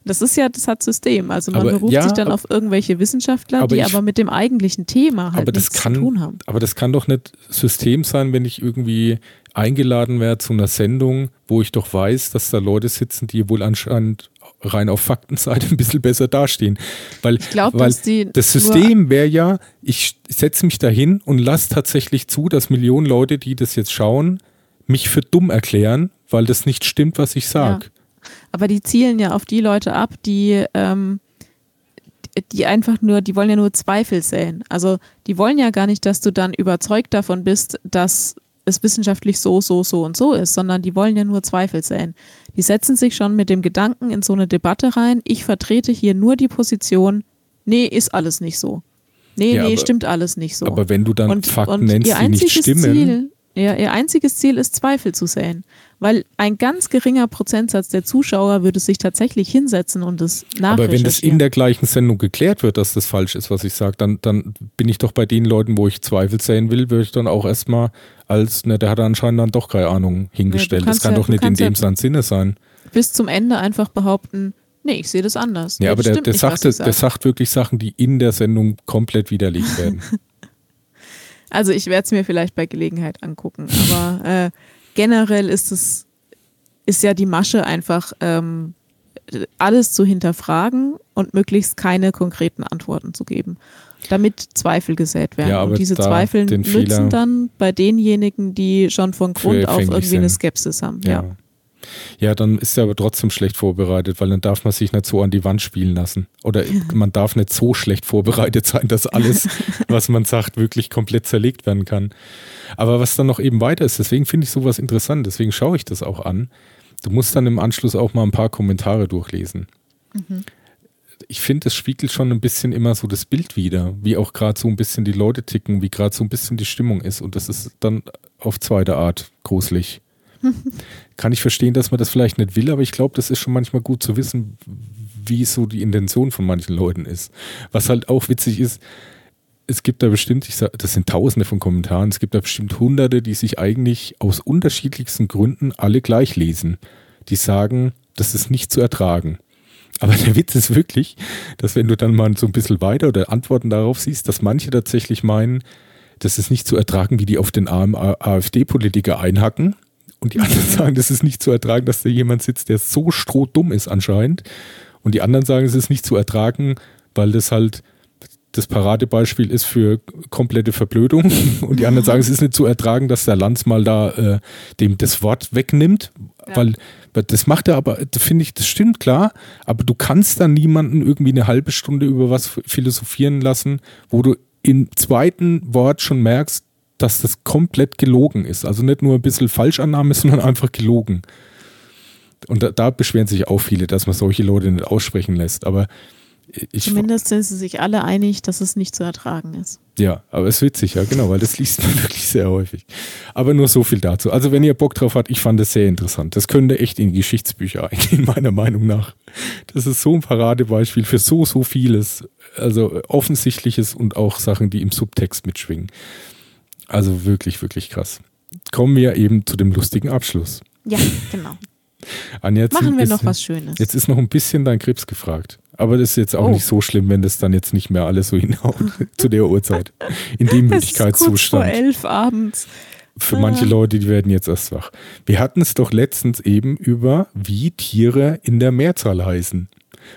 Das ist ja, das hat System. Also man Aber beruft ja, sich dann ab- auf irgendwelche Wissenschaftler, aber die ich- aber mit dem eigentlichen Thema halt aber das nichts kann, zu tun haben. aber das kann doch nicht System sein, wenn ich irgendwie eingeladen werde zu einer Sendung, wo ich doch weiß, dass da Leute sitzen, die wohl anscheinend rein auf Faktenseite ein bisschen besser dastehen. Weil, Ich glaube, weil das System wäre ja, ich setze mich dahin und lasse tatsächlich zu, dass Millionen Leute, die das jetzt schauen, mich für dumm erklären, weil das nicht stimmt, was ich sage. Aber die zielen ja auf die Leute ab, die, ähm, die einfach nur, die wollen ja nur Zweifel säen. Also die wollen ja gar nicht, dass du dann überzeugt davon bist, dass es wissenschaftlich so, so, so und so ist, sondern die wollen ja nur Zweifel säen. Die setzen sich schon mit dem Gedanken in so eine Debatte rein, ich vertrete hier nur die Position, nee, ist alles nicht so. Nee, Ja, nee, aber- stimmt alles nicht so. Aber wenn du dann und, Fakten und nennst, ihr die nicht einziges stimmen, Ziel, ja, ihr einziges Ziel ist Zweifel zu säen. Weil ein ganz geringer Prozentsatz der Zuschauer würde sich tatsächlich hinsetzen und es Aber wenn das in nachrecherchieren. der gleichen Sendung geklärt wird, dass das falsch ist, was ich sage, dann, dann bin ich doch bei den Leuten, wo ich Zweifel sehen will, würde ich dann auch erstmal als, ne, der hat anscheinend dann doch keine Ahnung hingestellt. das kannst kann ja- doch nicht in ja- dem Sinn- Sinne sein. Bis zum Ende einfach behaupten, nee, ich sehe das anders. Ja, Nee, aber das der, der, nicht, sagt, der sagt wirklich Sachen, die in der Sendung komplett widerlegt werden. Also ich werde es mir vielleicht bei Gelegenheit angucken. Aber äh, generell ist es, ist ja die Masche einfach, ähm, alles zu hinterfragen und möglichst keine konkreten Antworten zu geben, damit Zweifel gesät werden. Ja, und diese Zweifel nützen dann bei denjenigen, die schon von Grund auf irgendwie eine sind. Skepsis haben. Ja. ja. Ja, dann ist er aber trotzdem schlecht vorbereitet, weil dann darf man sich nicht so an die Wand spielen lassen. Oder man darf nicht so schlecht vorbereitet sein, dass alles, was man sagt, wirklich komplett zerlegt werden kann. Aber was dann noch eben weiter ist, deswegen finde ich sowas interessant, deswegen schaue ich das auch an. Du musst dann im Anschluss auch mal ein paar Kommentare durchlesen. Ich finde, das spiegelt schon ein bisschen immer so das Bild wider, wie auch gerade so ein bisschen die Leute ticken, wie gerade so ein bisschen die Stimmung ist. Und das ist dann auf zweite Art gruselig. Kann ich verstehen, dass man das vielleicht nicht will, aber ich glaube, das ist schon manchmal gut zu wissen, wie so die Intention von manchen Leuten ist. Was halt auch witzig ist, es gibt da bestimmt, ich sag, das sind tausende von Kommentaren, es gibt da bestimmt hunderte, die sich eigentlich aus unterschiedlichsten Gründen alle gleich lesen. Die sagen, das ist nicht zu ertragen. Aber der Witz ist wirklich, dass wenn du dann mal so ein bisschen weiter oder Antworten darauf siehst, dass manche tatsächlich meinen, das ist nicht zu ertragen, wie die auf den AfD-Politiker einhacken. Und die anderen sagen, das ist nicht zu ertragen, dass da jemand sitzt, der so strohdumm ist anscheinend. Und die anderen sagen, es ist nicht zu ertragen, weil das halt das Paradebeispiel ist für komplette Verblödung. Und die anderen sagen, es ist nicht zu ertragen, dass der Lanz mal da äh, dem das Wort wegnimmt. Ja. Weil das macht er aber, finde ich, das stimmt klar, aber du kannst dann niemanden irgendwie eine halbe Stunde über was philosophieren lassen, wo du im zweiten Wort schon merkst, dass das komplett gelogen ist. Also nicht nur ein bisschen Falschannahme, sondern einfach gelogen. Und da, da beschweren sich auch viele, dass man solche Leute nicht aussprechen lässt. Aber ich, Zumindest sind sie sich alle einig, dass es nicht zu ertragen ist. ja, aber es ist witzig, ja, genau, weil das liest man wirklich sehr häufig. Aber nur so viel dazu. Also, wenn ihr Bock drauf habt, ich fand das sehr interessant. Das könnte echt in Geschichtsbücher eingehen, meiner Meinung nach. Das ist so ein Paradebeispiel für so, so vieles. Also, offensichtliches und auch Sachen, die im Subtext mitschwingen. Also, wirklich, wirklich krass. Kommen wir eben zu dem lustigen Abschluss. Ja, genau. Anja, Machen wir ist, noch was Schönes. Jetzt ist noch ein bisschen dein Krebs gefragt. Aber das ist jetzt auch Oh. nicht so schlimm, wenn das dann jetzt nicht mehr alles so hinhaut zu der Uhrzeit. In dem es ist kurz vor Müdigkeitszustand. elf abends. Für manche Ah. Leute, die werden jetzt erst wach. Wir hatten es doch letztens eben über, wie Tiere in der Mehrzahl heißen.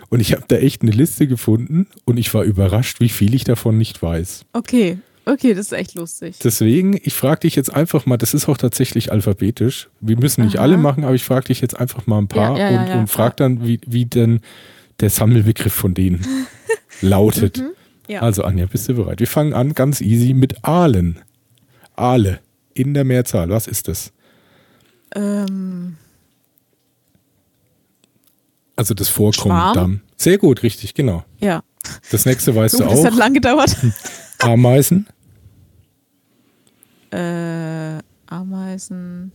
Und ich habe da echt eine Liste gefunden und ich war überrascht, wie viel ich davon nicht weiß. Okay, okay, das ist echt lustig. Deswegen, ich frage dich jetzt einfach mal, das ist auch tatsächlich alphabetisch. Wir müssen nicht Aha. alle machen, aber ich frage dich jetzt einfach mal ein paar Ja, ja, ja, und, und frag dann, wie, wie denn der Sammelbegriff von denen lautet. Mhm. Also Anja, bist du bereit? Wir fangen an ganz easy mit Aalen. Aale in der Mehrzahl, was ist das? Ähm, Also das Vorkommen. Sehr gut, richtig, genau. ja. Das nächste weißt Oh, du das hat auch. lang gedauert. Ameisen, äh, Ameisen.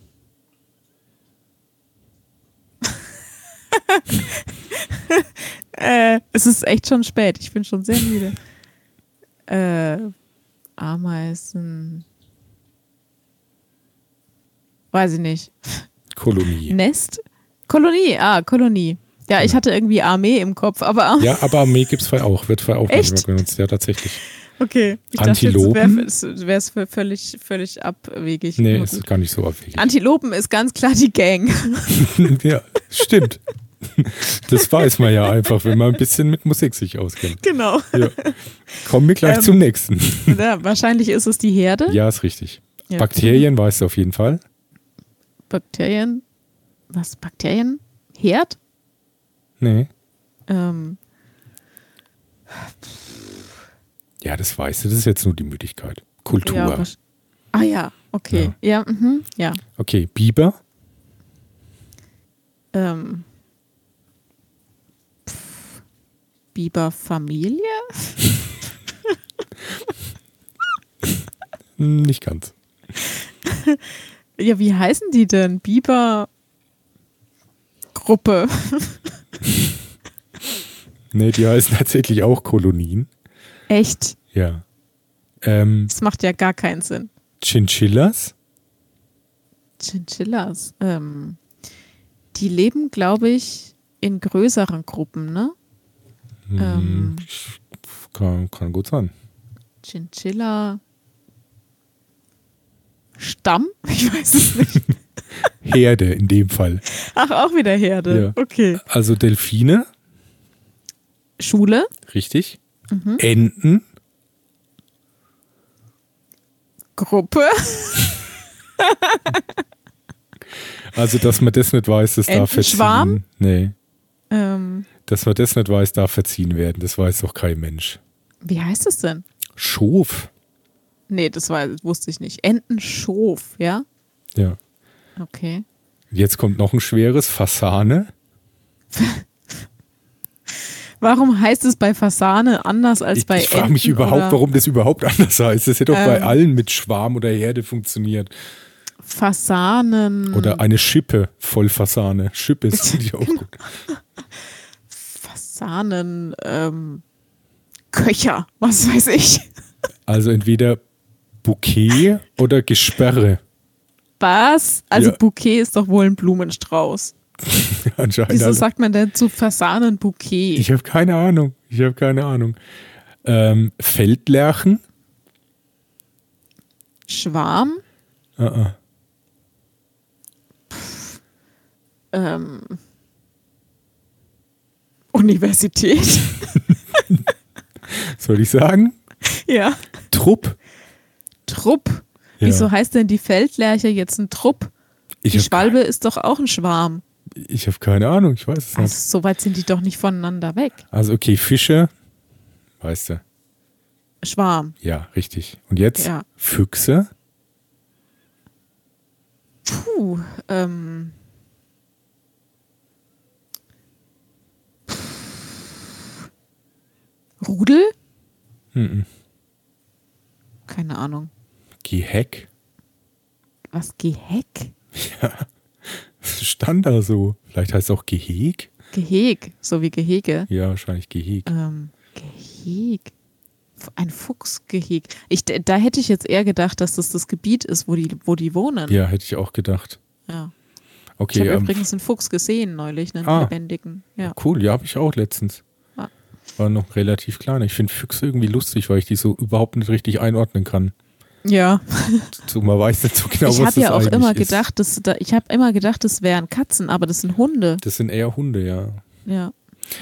äh, es ist echt schon spät. Ich bin schon sehr müde. Äh, Ameisen. Weiß ich nicht. Kolonie. Nest? Kolonie, ah, Kolonie. Ja, ich hatte irgendwie Armee im Kopf, aber Ja, aber Armee gibt es auch, wird auch Echt? manchmal genutzt. Ja, tatsächlich. Okay. Ich Antilopen? dachte, wäre es völlig, völlig abwegig. Nee, ist gar nicht so abwegig. Antilopen ist ganz klar die Gang. ja, stimmt. Das weiß man ja einfach, wenn man ein bisschen mit Musik sich auskennt. genau. Ja. Kommen wir gleich Ähm, zum nächsten. Ja, wahrscheinlich ist es die Herde. Ja, ist richtig. Ja. Bakterien weißt du auf jeden Fall. Bakterien. Was? Bakterien? Herd? Nee. Ähm, Ja, das weißt du. Das ist jetzt nur die Müdigkeit. Kultur. ja, ah ja, okay. Ja, mhm, ja. okay, Biber. Ähm, pff, Biberfamilie? Hm, Nicht ganz. Ja, wie heißen die denn? Bibergruppe. Nee, die heißen tatsächlich auch Kolonien. Echt? Ja. Ähm, Das macht ja gar keinen Sinn. Chinchillas. Chinchillas. Ähm, die leben, glaube ich, in größeren Gruppen, ne? Hm, Ähm. kann, kann gut sein. Chinchilla. Stamm? Ich weiß es nicht. Herde in dem Fall. Ach, auch wieder Herde. Ja. Okay. Also Delfine, Schule, richtig. Mhm. Enten, Gruppe. also dass man das nicht weiß, das darf verziehen. Nee. Ähm, Dass man das nicht weiß, darf verziehen werden. Das weiß doch kein Mensch. wie heißt es denn? Schof. Nee, das war, wusste ich nicht. Entenschof, ja? Ja. Okay. Jetzt kommt noch ein schweres. Fasane. Warum heißt es bei Fasane anders als Ich, bei ich frage mich Enten überhaupt, oder warum das überhaupt anders heißt. Das hätte doch bei Ähm. allen mit Schwarm oder Herde funktioniert. Fasanen. Oder eine Schippe voll Fasane. Schippe ist finde ich auch gut. Fasanen, ähm, Köcher, was weiß ich. Also entweder Bouquet oder Gesperre. Was? Also Ja. Bouquet ist doch wohl ein Blumenstrauß. Anscheinend. Wieso sagt man denn zu Fasanen Bouquet? ich habe keine Ahnung. Ich habe keine Ahnung. Ähm, Feldlerchen. Schwarm? Uh -uh. Ähm, Universität? Soll ich sagen? ja. Trupp. Trupp. Ja. Wieso heißt denn die Feldlerche jetzt ein Trupp? Ich die Schwalbe ist doch auch ein Schwarm. Ich hab keine Ahnung. Ich weiß es nicht. Also so weit sind die doch nicht voneinander weg. Also okay, Fische. Weißt du. Schwarm. Ja, richtig. Und jetzt Ja. Füchse. Puh, ähm. Rudel? Mhm. Keine Ahnung. Geheck. Was? Geheck? Stand da so. Vielleicht heißt es auch Geheg. Geheg, so wie Gehege. Ja, wahrscheinlich Geheg. Ähm, Geheg. Ein Fuchsgeheg. Ich, da hätte ich jetzt eher gedacht, dass das das Gebiet ist, wo die, wo die wohnen. Ja, hätte ich auch gedacht. Ja. Ich Okay, habe ähm, übrigens einen Fuchs gesehen neulich, einen Ah. lebendigen. Ja. cool. Ja, habe ich auch letztens. Ah. War noch relativ klein. Ich finde Füchse irgendwie lustig, weil ich die so überhaupt nicht richtig einordnen kann. Ja. Man weiß nicht so genau, ich was habe das ja auch immer ist. gedacht, dass da, ich habe immer gedacht, das wären Katzen, aber das sind Hunde. Das sind eher Hunde, ja. Ja.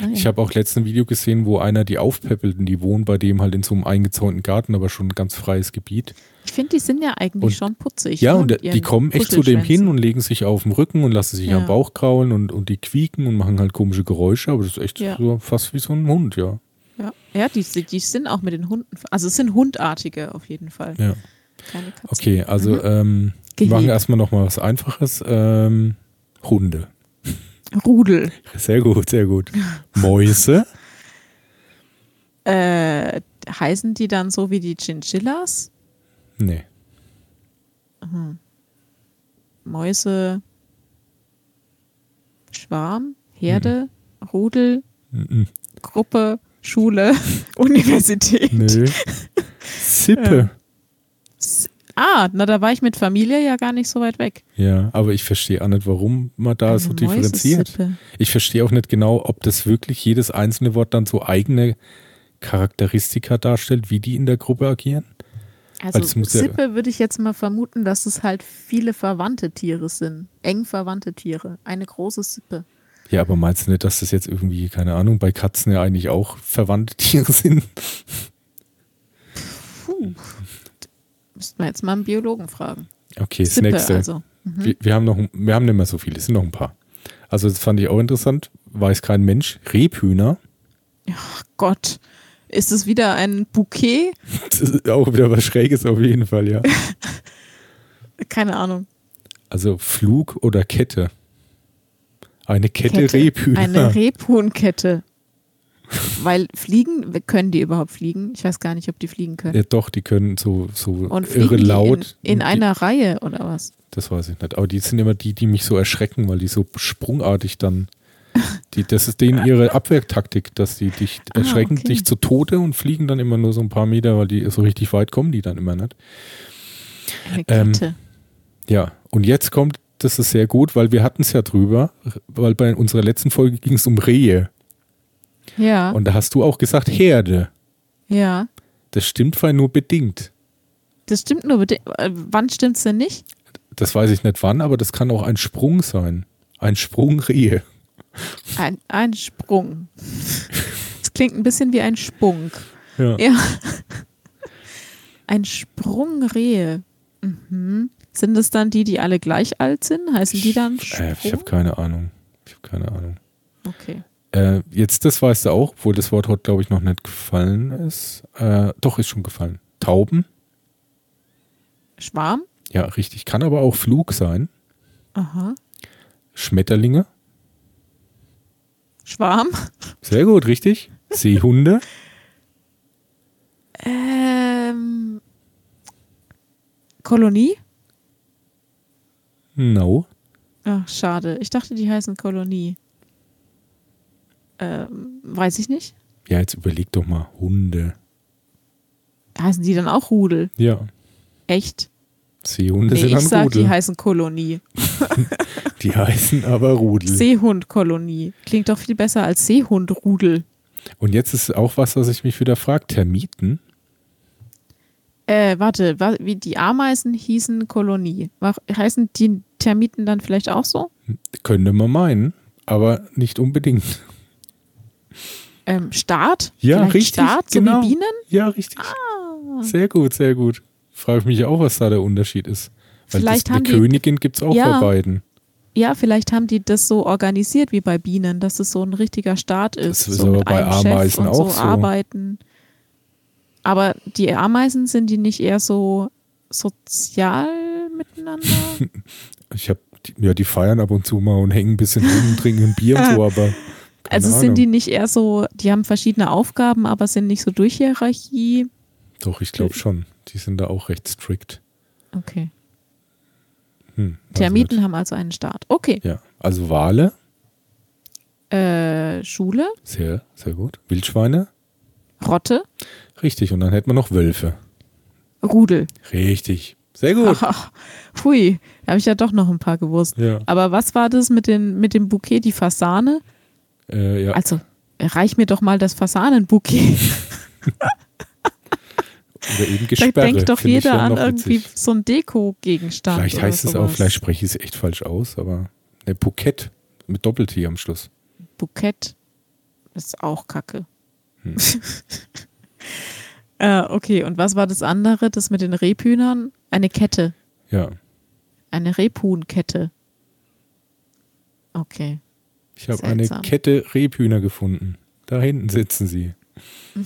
Ah, Ich habe auch letztens ein Video gesehen, wo einer die aufpäppelten, die wohnen bei dem halt in so einem eingezäunten Garten, aber schon ein ganz freies Gebiet. ich finde, die sind ja eigentlich Und- schon putzig. Ja, ne, und die kommen echt zu dem hin und legen sich auf den Rücken und lassen sich Ja. am Bauch kraulen und, und die quieken und machen halt komische Geräusche, aber das ist echt Ja. so fast wie so ein Hund, ja. Ja, ja die, die sind auch mit den Hunden. Also es sind Hundartige auf jeden Fall. ja. Keine Katzen. Okay, also ähm, Gehege. machen wir erstmal nochmal was Einfaches. Ähm, Hunde. Rudel. Sehr gut, sehr gut. Mäuse. Äh, heißen die dann so wie die Chinchillas? Nee. Mäuse, Schwarm, Herde, Rudel, Mhm. Gruppe, Schule, Universität. Nö. Sippe. S- Ah, na, da war ich mit Familie ja gar nicht so weit weg. Ja, aber ich verstehe auch nicht, warum man da Eine so differenziert. Ich verstehe auch nicht genau, ob das wirklich jedes einzelne Wort dann so eigene Charakteristika darstellt, wie die in der Gruppe agieren. Also muss ja- Sippe würde ich jetzt mal vermuten, dass es halt viele verwandte Tiere sind. Eng verwandte Tiere. Eine große Sippe. Ja, aber meinst du nicht, dass das jetzt irgendwie, keine Ahnung, bei Katzen ja eigentlich auch verwandte Tiere sind? Puh. Müssten wir jetzt mal einen Biologen fragen. Okay, das Sippe nächste. also. Wir, wir, haben noch, wir haben nicht mehr so viele, es sind noch ein paar. Also das fand ich auch interessant, weiß kein Mensch. Rebhühner, Ach Gott. Ist es wieder ein Bouquet? das ist auch wieder was Schräges auf jeden Fall, ja. Keine Ahnung. Also Flug oder Kette. Eine Kette, Rebhühner. Eine Rebhuhnkette. Weil fliegen, können die überhaupt fliegen? Ich weiß gar nicht, ob die fliegen können. ja, doch, die können so, so Und irre laut. in, in Die- einer Reihe oder was? Das weiß ich nicht. Aber die sind immer die, die mich so erschrecken, weil die so sprungartig dann. Die, das ist denen ihre Abwehrtaktik, dass die dich Ah, erschrecken, okay. dich zu Tode und fliegen dann immer nur so ein paar Meter, weil die so richtig weit kommen, die dann immer nicht. Eine Ähm, Kette. Ja, und jetzt kommt, das ist sehr gut, weil wir hatten es ja drüber, weil bei unserer letzten Folge ging es um Rehe. ja, Und da hast du auch gesagt Herde. ja. Das stimmt weil nur bedingt. Das stimmt nur. bedi- äh, Wann stimmt's denn nicht? Das weiß ich nicht wann, aber das kann auch ein Sprung sein. Ein Sprung Rehe. Ein, ein Sprung. Das klingt ein bisschen wie ein Spunk. Ja. Ja. Ein Sprung Rehe. Mhm. Sind es dann die, die alle gleich alt sind? Heißen die dann Sprung? Äh, ich habe keine Ahnung. Ich habe keine Ahnung. okay. Äh, jetzt, das weißt du auch, obwohl das Wort heute, glaube ich, noch nicht gefallen ist. Äh, doch, ist schon gefallen. Tauben. Schwarm? Ja, richtig. Kann aber auch Flug sein. Aha. Schmetterlinge. Schwarm? Sehr gut, richtig. Seehunde. Ähm, Kolonie? No. Ach, schade. Ich dachte, die heißen Kolonie. Ähm, weiß ich nicht. Ja, jetzt überleg doch mal. Hunde. Heißen die dann auch Rudel? Ja. Echt? Seehunde Nee, sind ich sag, Rudel. die heißen Kolonie. Die heißen aber Rudel. Seehundkolonie. Klingt doch viel besser als Seehundrudel. Und jetzt ist auch was, was ich mich wieder frage. Termiten. Äh, warte, wa wie die Ameisen hießen Kolonie. Heißen die Termiten dann vielleicht auch so? Könnte man meinen, aber nicht unbedingt. Ähm, Staat? Ja, vielleicht richtig, Staat, so genau. wie Bienen? Ja, richtig. Ah. Sehr gut, sehr gut. Frage ich mich auch, was da der Unterschied ist. Weil Vielleicht das, eine haben die- Königin gibt es auch Ja. bei beiden. Ja, vielleicht haben die das so organisiert wie bei Bienen, dass es so ein richtiger Staat ist. Das ist so aber mit bei einem Chef Ameisen und auch so so. arbeiten. Aber die Ameisen sind die nicht eher so sozial miteinander? Ich habe, ja, die feiern ab und zu mal und hängen ein bisschen rum und trinken ein Bier und so, aber. also Ahnung. sind die nicht eher so, die haben verschiedene Aufgaben, aber sind nicht so durch Hierarchie? Doch, ich glaube schon. Die sind da auch recht strikt. Okay. Hm, Termiten haben also einen Staat. Okay. Ja, also Wale, Äh, Schule, sehr, sehr gut. Wildschweine, Rotte, richtig. Und dann hätten wir noch Wölfe. Rudel. Richtig. Sehr gut. Ach, hui, da habe ich ja doch noch ein paar gewusst. Ja, Aber was war das mit, den, mit dem Bouquet, die Fasane? äh, ja. Also, reich mir doch mal das Fasanenbouquet. Oder eben Da Gesperre. denkt doch jeder ja an irgendwie witzig. so einen Deko-Gegenstand. Vielleicht heißt es auch, vielleicht spreche ich es echt falsch aus, aber ne Bukett mit Doppel-T am Schluss. Bukett ist auch kacke. Hm. äh, okay, und was war das andere? Das mit den Rebhühnern? Eine Kette. Ja, Eine Rebhuhnkette. Okay. ich habe eine. Kette Rebhühner gefunden. Da hinten sitzen sie.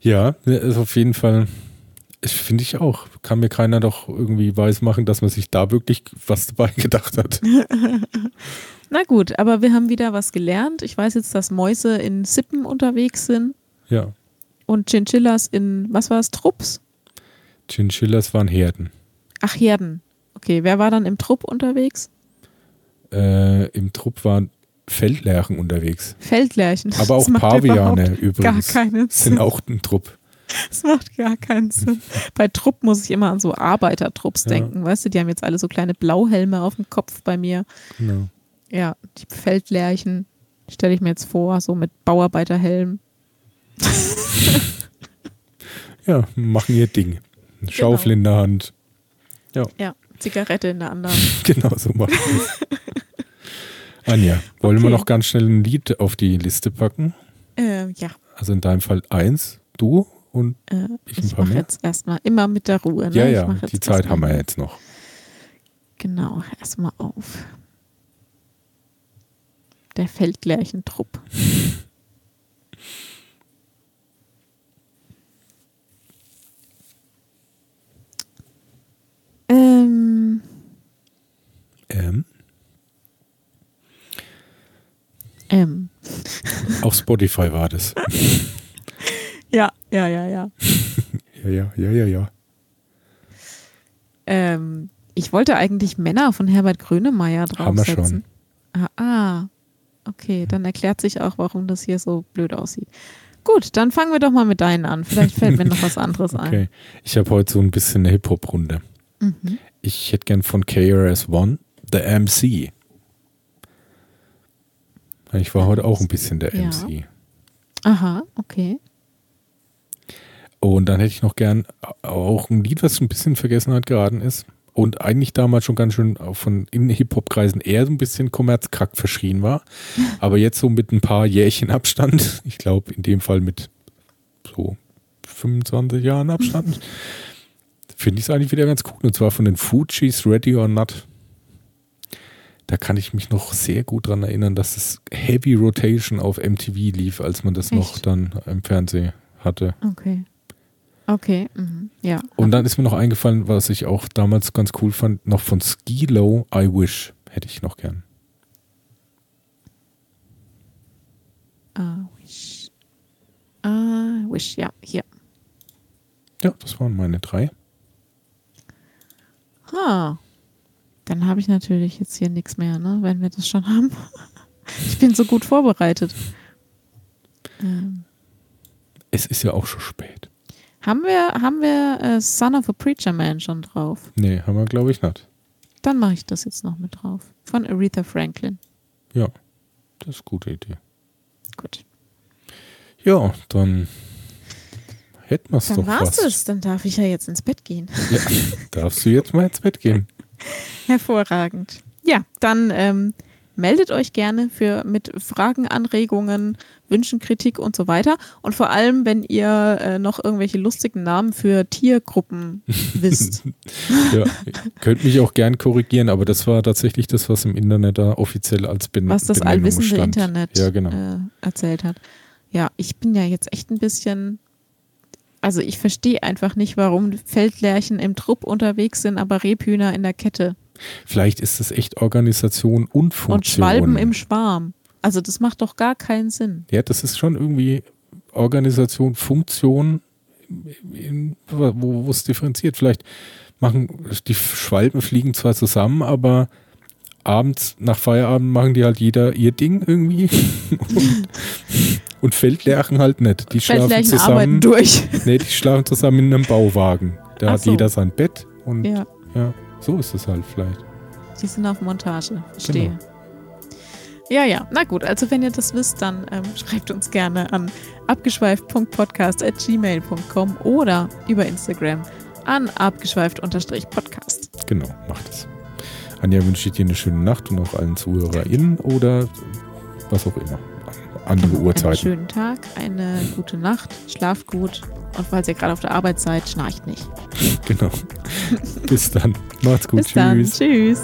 ja, ist auf jeden Fall, finde ich auch. Kann mir keiner doch irgendwie weismachen, dass man sich da wirklich was dabei gedacht hat. Na gut, aber wir haben wieder was gelernt. Ich weiß jetzt, dass Mäuse in Sippen unterwegs sind Ja, und Chinchillas in, was war es, Trupps? Chinchillas waren Herden. Ach, Herden. Okay, wer war dann im Trupp unterwegs? Äh, Im Trupp waren Feldlerchen unterwegs. Feldlerchen. Aber auch Paviane übrigens Gar keinen sind Sinn. auch ein Trupp. Das macht gar keinen Sinn. Bei Trupp muss ich immer an so Arbeitertrupps Ja. denken. Weißt du, die haben jetzt alle so kleine Blauhelme auf dem Kopf bei mir. Genau. Ja, die Feldlerchen stelle ich mir jetzt vor, so mit Bauarbeiterhelm. Ja, machen ihr Ding. Eine Schaufel in der Hand. Ja, Zigarette in der anderen. Genau so machen wir. Anja, wollen wir Okay. noch ganz schnell ein Lied auf die Liste packen? äh, ja, Also in deinem Fall eins, du und äh, Ich ich mache jetzt erstmal immer mit der Ruhe. Ne? ja, ja, die Zeit haben wir jetzt noch. Genau, erstmal auf. Der Feldlerchentrupp. ähm, Ähm, ähm. auf Spotify war das. Ja, ja, ja, ja. Ja, ja, ja, ja. Ähm, ich wollte eigentlich Männer von Herbert Grönemeyer Haben wir draufsetzen. Ah, ah, okay, dann erklärt sich auch, warum das hier so blöd aussieht. Gut, dann fangen wir doch mal mit deinen an. Vielleicht fällt mir noch was anderes Okay. Ich habe heute so ein bisschen eine Hip-Hop-Runde. ein. Mhm. Ich hätte gern von KRS-One The MC. Ich war heute auch ein bisschen der Ja. MC. Aha, okay. Und dann hätte ich noch gern auch ein Lied, was ein bisschen in Vergessenheit geraten ist und eigentlich damals schon ganz schön von in Hip-Hop-Kreisen eher so ein bisschen Kommerzkack verschrien war. Aber jetzt so mit ein paar Jährchen Abstand, ich glaube in dem Fall mit so 25 Jahren Abstand, finde ich es eigentlich wieder ganz cool. Und zwar von den Fujis Ready or Not. Da kann ich mich noch sehr gut dran erinnern, dass es Heavy Rotation auf MTV lief, als man das noch Echt? dann im Fernsehen hatte. Okay. Okay, mhm. ja. Und dann ist mir noch eingefallen, was ich auch damals ganz cool fand, noch von Skilo I Wish hätte ich noch gern. Ah, wish. Ah, wish, ja, hier. Ja, das waren meine drei. Ha. Dann habe ich natürlich jetzt hier nichts mehr, ne, wenn wir das schon haben. Ich bin so gut vorbereitet. Ähm, Es ist ja auch schon spät. Haben wir, haben wir äh, Son of a Preacher Man schon drauf? Nee, haben wir glaube ich nicht. Dann mache ich das jetzt noch mit drauf. Von Aretha Franklin. Ja, das ist eine gute Idee. Gut. Ja, dann hätten wir es Dann doch war's was. es. Dann darf ich ja jetzt ins Bett gehen. Ja, darfst du jetzt mal ins Bett gehen? Hervorragend. Ja, dann ähm, meldet euch gerne für mit Fragen, Anregungen, Wünschen, Kritik und so weiter. Und vor allem, wenn ihr äh, noch irgendwelche lustigen Namen für Tiergruppen wisst. Ja, ihr könnt mich auch gern korrigieren, aber das war tatsächlich das, was im Internet da offiziell als Ben was das Benennung allwissende stand. Internet Ja, genau. äh, erzählt hat. Ja, ich bin ja jetzt echt ein bisschen. Also ich verstehe einfach nicht, warum Feldlärchen im Trupp unterwegs sind, aber Rebhühner in der Kette Vielleicht ist es echt Organisation und Funktion. und Schwalben im Schwarm. Also das macht doch gar keinen Sinn. Ja, das ist schon irgendwie Organisation, Funktion, in, wo es differenziert. Vielleicht machen die Schwalben fliegen zwar zusammen, aber abends nach Feierabend machen die halt jeder ihr Ding irgendwie und, und Feldlerchen halt nicht. Die schlafen zusammen. durch. Nee, die schlafen zusammen in einem Bauwagen. Da Ach hat so. jeder sein Bett und ja. Ja, so ist es halt vielleicht. die sind auf Montage. Verstehe. Genau. Ja, ja. Na gut, also wenn ihr das wisst, dann ähm, schreibt uns gerne an abgeschweift.podcast.gmail.com oder über Instagram an abgeschweift-podcast. Genau, macht es. Anja wünsche ich dir eine schöne Nacht und auch allen ZuhörerInnen oder was auch immer. Andere Einen Uhrzeiten. schönen Tag, eine gute Nacht, schlaft gut und falls ihr gerade auf der Arbeit seid, schnarcht nicht. Genau. Bis dann. Macht's gut. Bis dann. Tschüss. Tschüss.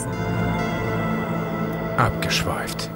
Abgeschweift.